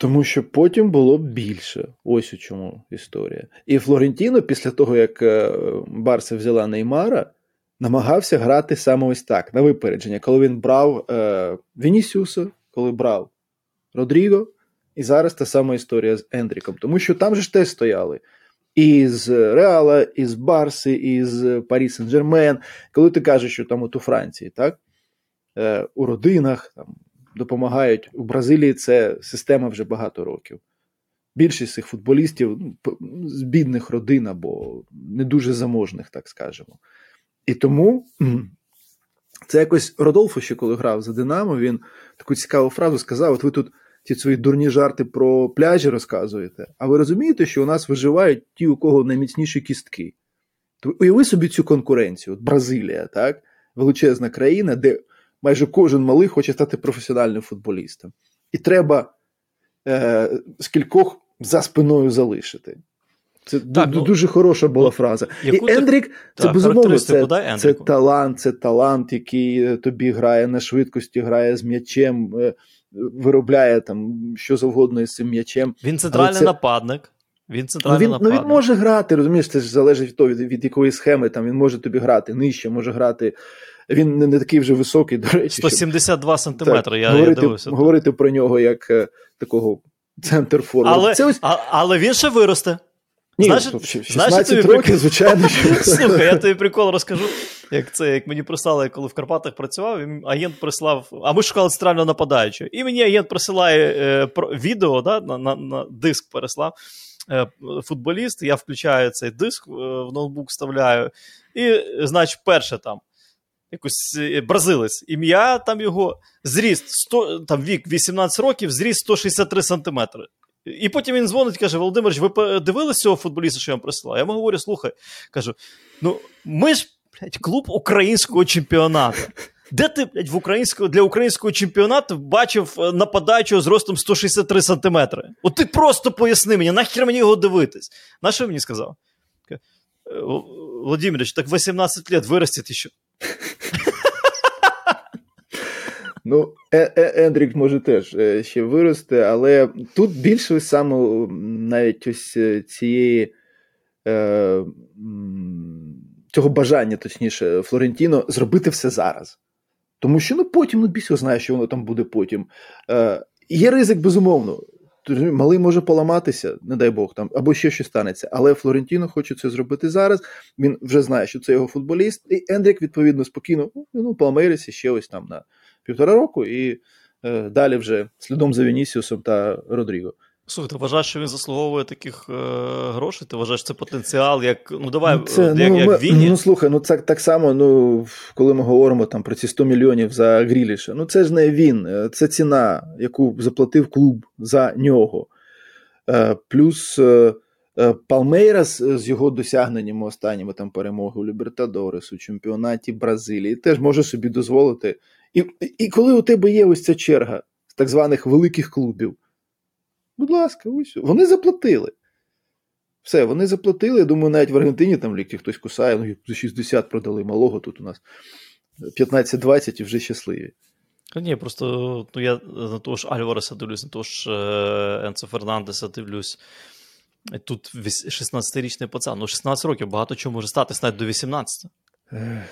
Тому що потім було більше. Ось у чому історія. І Флорентіно, після того, як е, Барса взяла Неймара, намагався грати саме ось так, на випередження, коли він брав е, Вінісіуса, коли брав Родріго, і зараз та сама історія з Ендріком. Тому що там же ж теж стояли. І з Реала, і з Барси, і з Парі Сен-Жермен. Коли ти кажеш, що там от у Франції, так? Е, у родинах, там, допомагають у Бразилії. Це система вже багато років. Більшість цих футболістів ну, з бідних родин або не дуже заможних, так скажемо. І тому це якось Родолфо, ще коли грав за Динамо, він таку цікаву фразу сказав: от ви тут ці свої дурні жарти про пляжі розказуєте, а ви розумієте, що у нас виживають ті, у кого найміцніші кістки. То уяви собі цю конкуренцію, от Бразилія, так? величезна країна, де майже кожен малий хоче стати професіональним футболістом. І треба е, скількох за спиною залишити. Це так, ну, дуже хороша була ну, фраза. І Ендрік, це так, безумовно це, це талант, це талант, який е, тобі грає на швидкості, грає з м'ячем, е, виробляє там що завгодно із цим м'ячем. Він центральний це... нападник. Він центральний ну, він, ну, він може грати, розумієш, це ж залежить від того, від, від якої схеми там він може тобі грати нижче, може грати він не, не такий вже високий, до речі. 172 сантиметри. Я, говорити, я дивився. Говорити про нього як е, такого центр форварда. Але, ось... а, але він ще виросте. Ні, знаєш, 16 знаєш, тобі років, прикол... звичайно. (laughs) Слухай, я (laughs) тобі прикол розкажу. Як це, як мені прислали, коли в Карпатах працював, агент прислав, а ми шукали центрального нападаючого. І мені агент присилає е, про, відео, да, на, на, на диск переслав. Е, футболіст, я включаю цей диск е, в ноутбук вставляю, і, значить, перше там якось е, бразилець. Ім'я там його зріст 100, там вік 18 років, зріст 163 сантиметри. І потім він дзвонить і каже: Володимирович, ви дивилися цього футболіста, що я вам прислав? Я йому говорю, слухай, кажу: ну, ми ж блядь, клуб українського чемпіонату. Де ти блядь, в українського, для українського чемпіонату бачив е, нападаючого з ростом 163 сантиметри? От ти просто поясни мені, нахер мені його дивитись? На що мені сказав? «Е, Владимирович, так 18 лет виростить ще. Ну, е, е, Ендрік може теж е, ще вирости, але тут більше саме навіть ось цієї цього бажання, точніше, Флорентіно, зробити все зараз. Тому що ну потім ну більше знає, що воно там буде потім. Є ризик, безумовно. Малий може поламатися, не дай Бог там, або ще щось станеться. Але Флорентіно хоче це зробити зараз. Він вже знає, що це його футболіст. І Ендрік, відповідно, спокійно ну, по Америці ще ось там на півтора року, і е, далі вже слідом за Вінісіусом та Родріго. Слухай, ти вважаєш, що він заслуговує таких е, грошей? Ти вважаєш, це потенціал, як ну давай ну, це, як, ну, як Віні? Ну слухай, ну це так само, ну коли ми говоримо там про ці 100 мільйонів за Гріліша, ну це ж не він, е, це ціна, яку заплатив клуб за нього. Е, плюс е, е Палмейрас з його досягненнями останніми там перемоги у Лібертадорес, у чемпіонаті Бразилії, теж може собі дозволити і, І коли у тебе є ось ця черга з так званих великих клубів, будь ласка, ось вони заплатили. Все, вони заплатили. Я думаю, навіть в Аргентині там ліки хтось кусає, ну за 60 продали малого, тут у нас 15-20 і вже щасливі. Ні, просто ну, я на того ж Альвареса дивлюсь, на того ж е, Енцо Фернандеса дивлюсь. Тут 16-річний пацан, ну 16 років багато чого може стати, навіть до 18.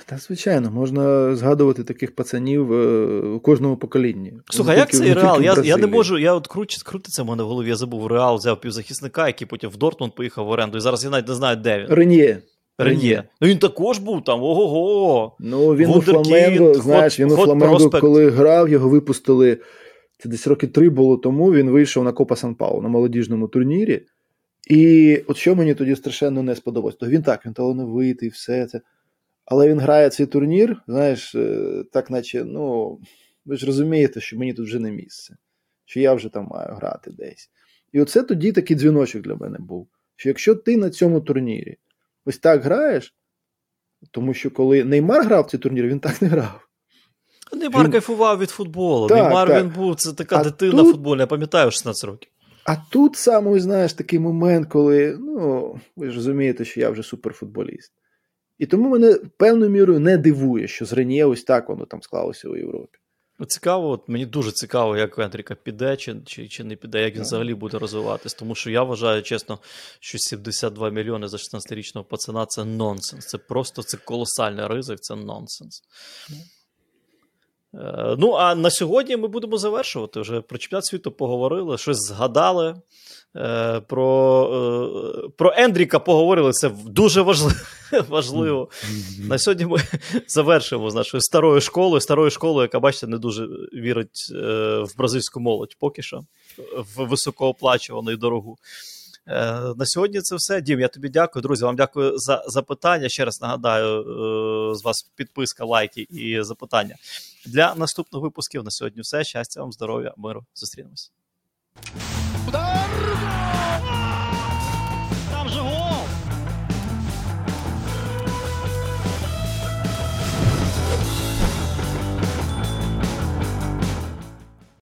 Та, звичайно, можна згадувати таких пацанів е, у кожному поколінні. Слухай, як цей реал? Я я не можу, я от крут, крутиться в мене в голові, я забув реал, взяв півзахисника, який потім в Дортмунд поїхав в оренду. І зараз я навіть не знаю, де він. Рен'є. Рен'є. Ну він також був там, ого-го. Ну він у Фламенго, знаєш, він у Фламенго, коли грав, його випустили. Це десь роки три було тому. Він вийшов на Копа Сан Паулу на молодіжному турнірі. І от що мені тоді страшенно не сподобалось, то він так, він талановитий, все це. Але він грає цей турнір, знаєш, е, так наче, ну, ви ж розумієте, що мені тут вже не місце, що я вже там маю грати десь. І оце тоді такий дзвіночок для мене був. Що якщо ти на цьому турнірі ось так граєш, тому що коли Неймар грав цей турнір, він так не грав. Неймар він... кайфував від футболу. Так, Неймар так. він був це така а дитина тут... футбольна, я пам'ятаю 16 років. А тут саме, знаєш, такий момент, коли, ну, ви ж розумієте, що я вже суперфутболіст. І тому мене певною мірою не дивує, що з Рен'є ось так воно там склалося у Європі. Ну, Цікаво, от мені дуже цікаво, як Ендріка піде чи чи, чи не піде, як він взагалі буде розвиватись. Тому що я вважаю, чесно, що 72 мільйони за 16-річного пацана це нонсенс. Це просто це колосальний ризик, це нонсенс. Е, ну, а на сьогодні ми будемо завершувати. Вже про чемпіонат світу поговорили, щось згадали. Е, про е, про Ендріка поговорили. Це дуже важливо. (laughs) важливо. На сьогодні ми (laughs) завершимо з нашою старою школою, старою школою, яка, бачите, не дуже вірить в бразильську молодь поки що, в високооплачувану і дорогу. На сьогодні це все. Дім, я тобі дякую. Друзі, вам дякую за запитання. Ще раз нагадаю, з вас підписка, лайки і запитання. Для наступних випусків на сьогодні все. Щастя вам, здоров'я, миру. Зустрінемось.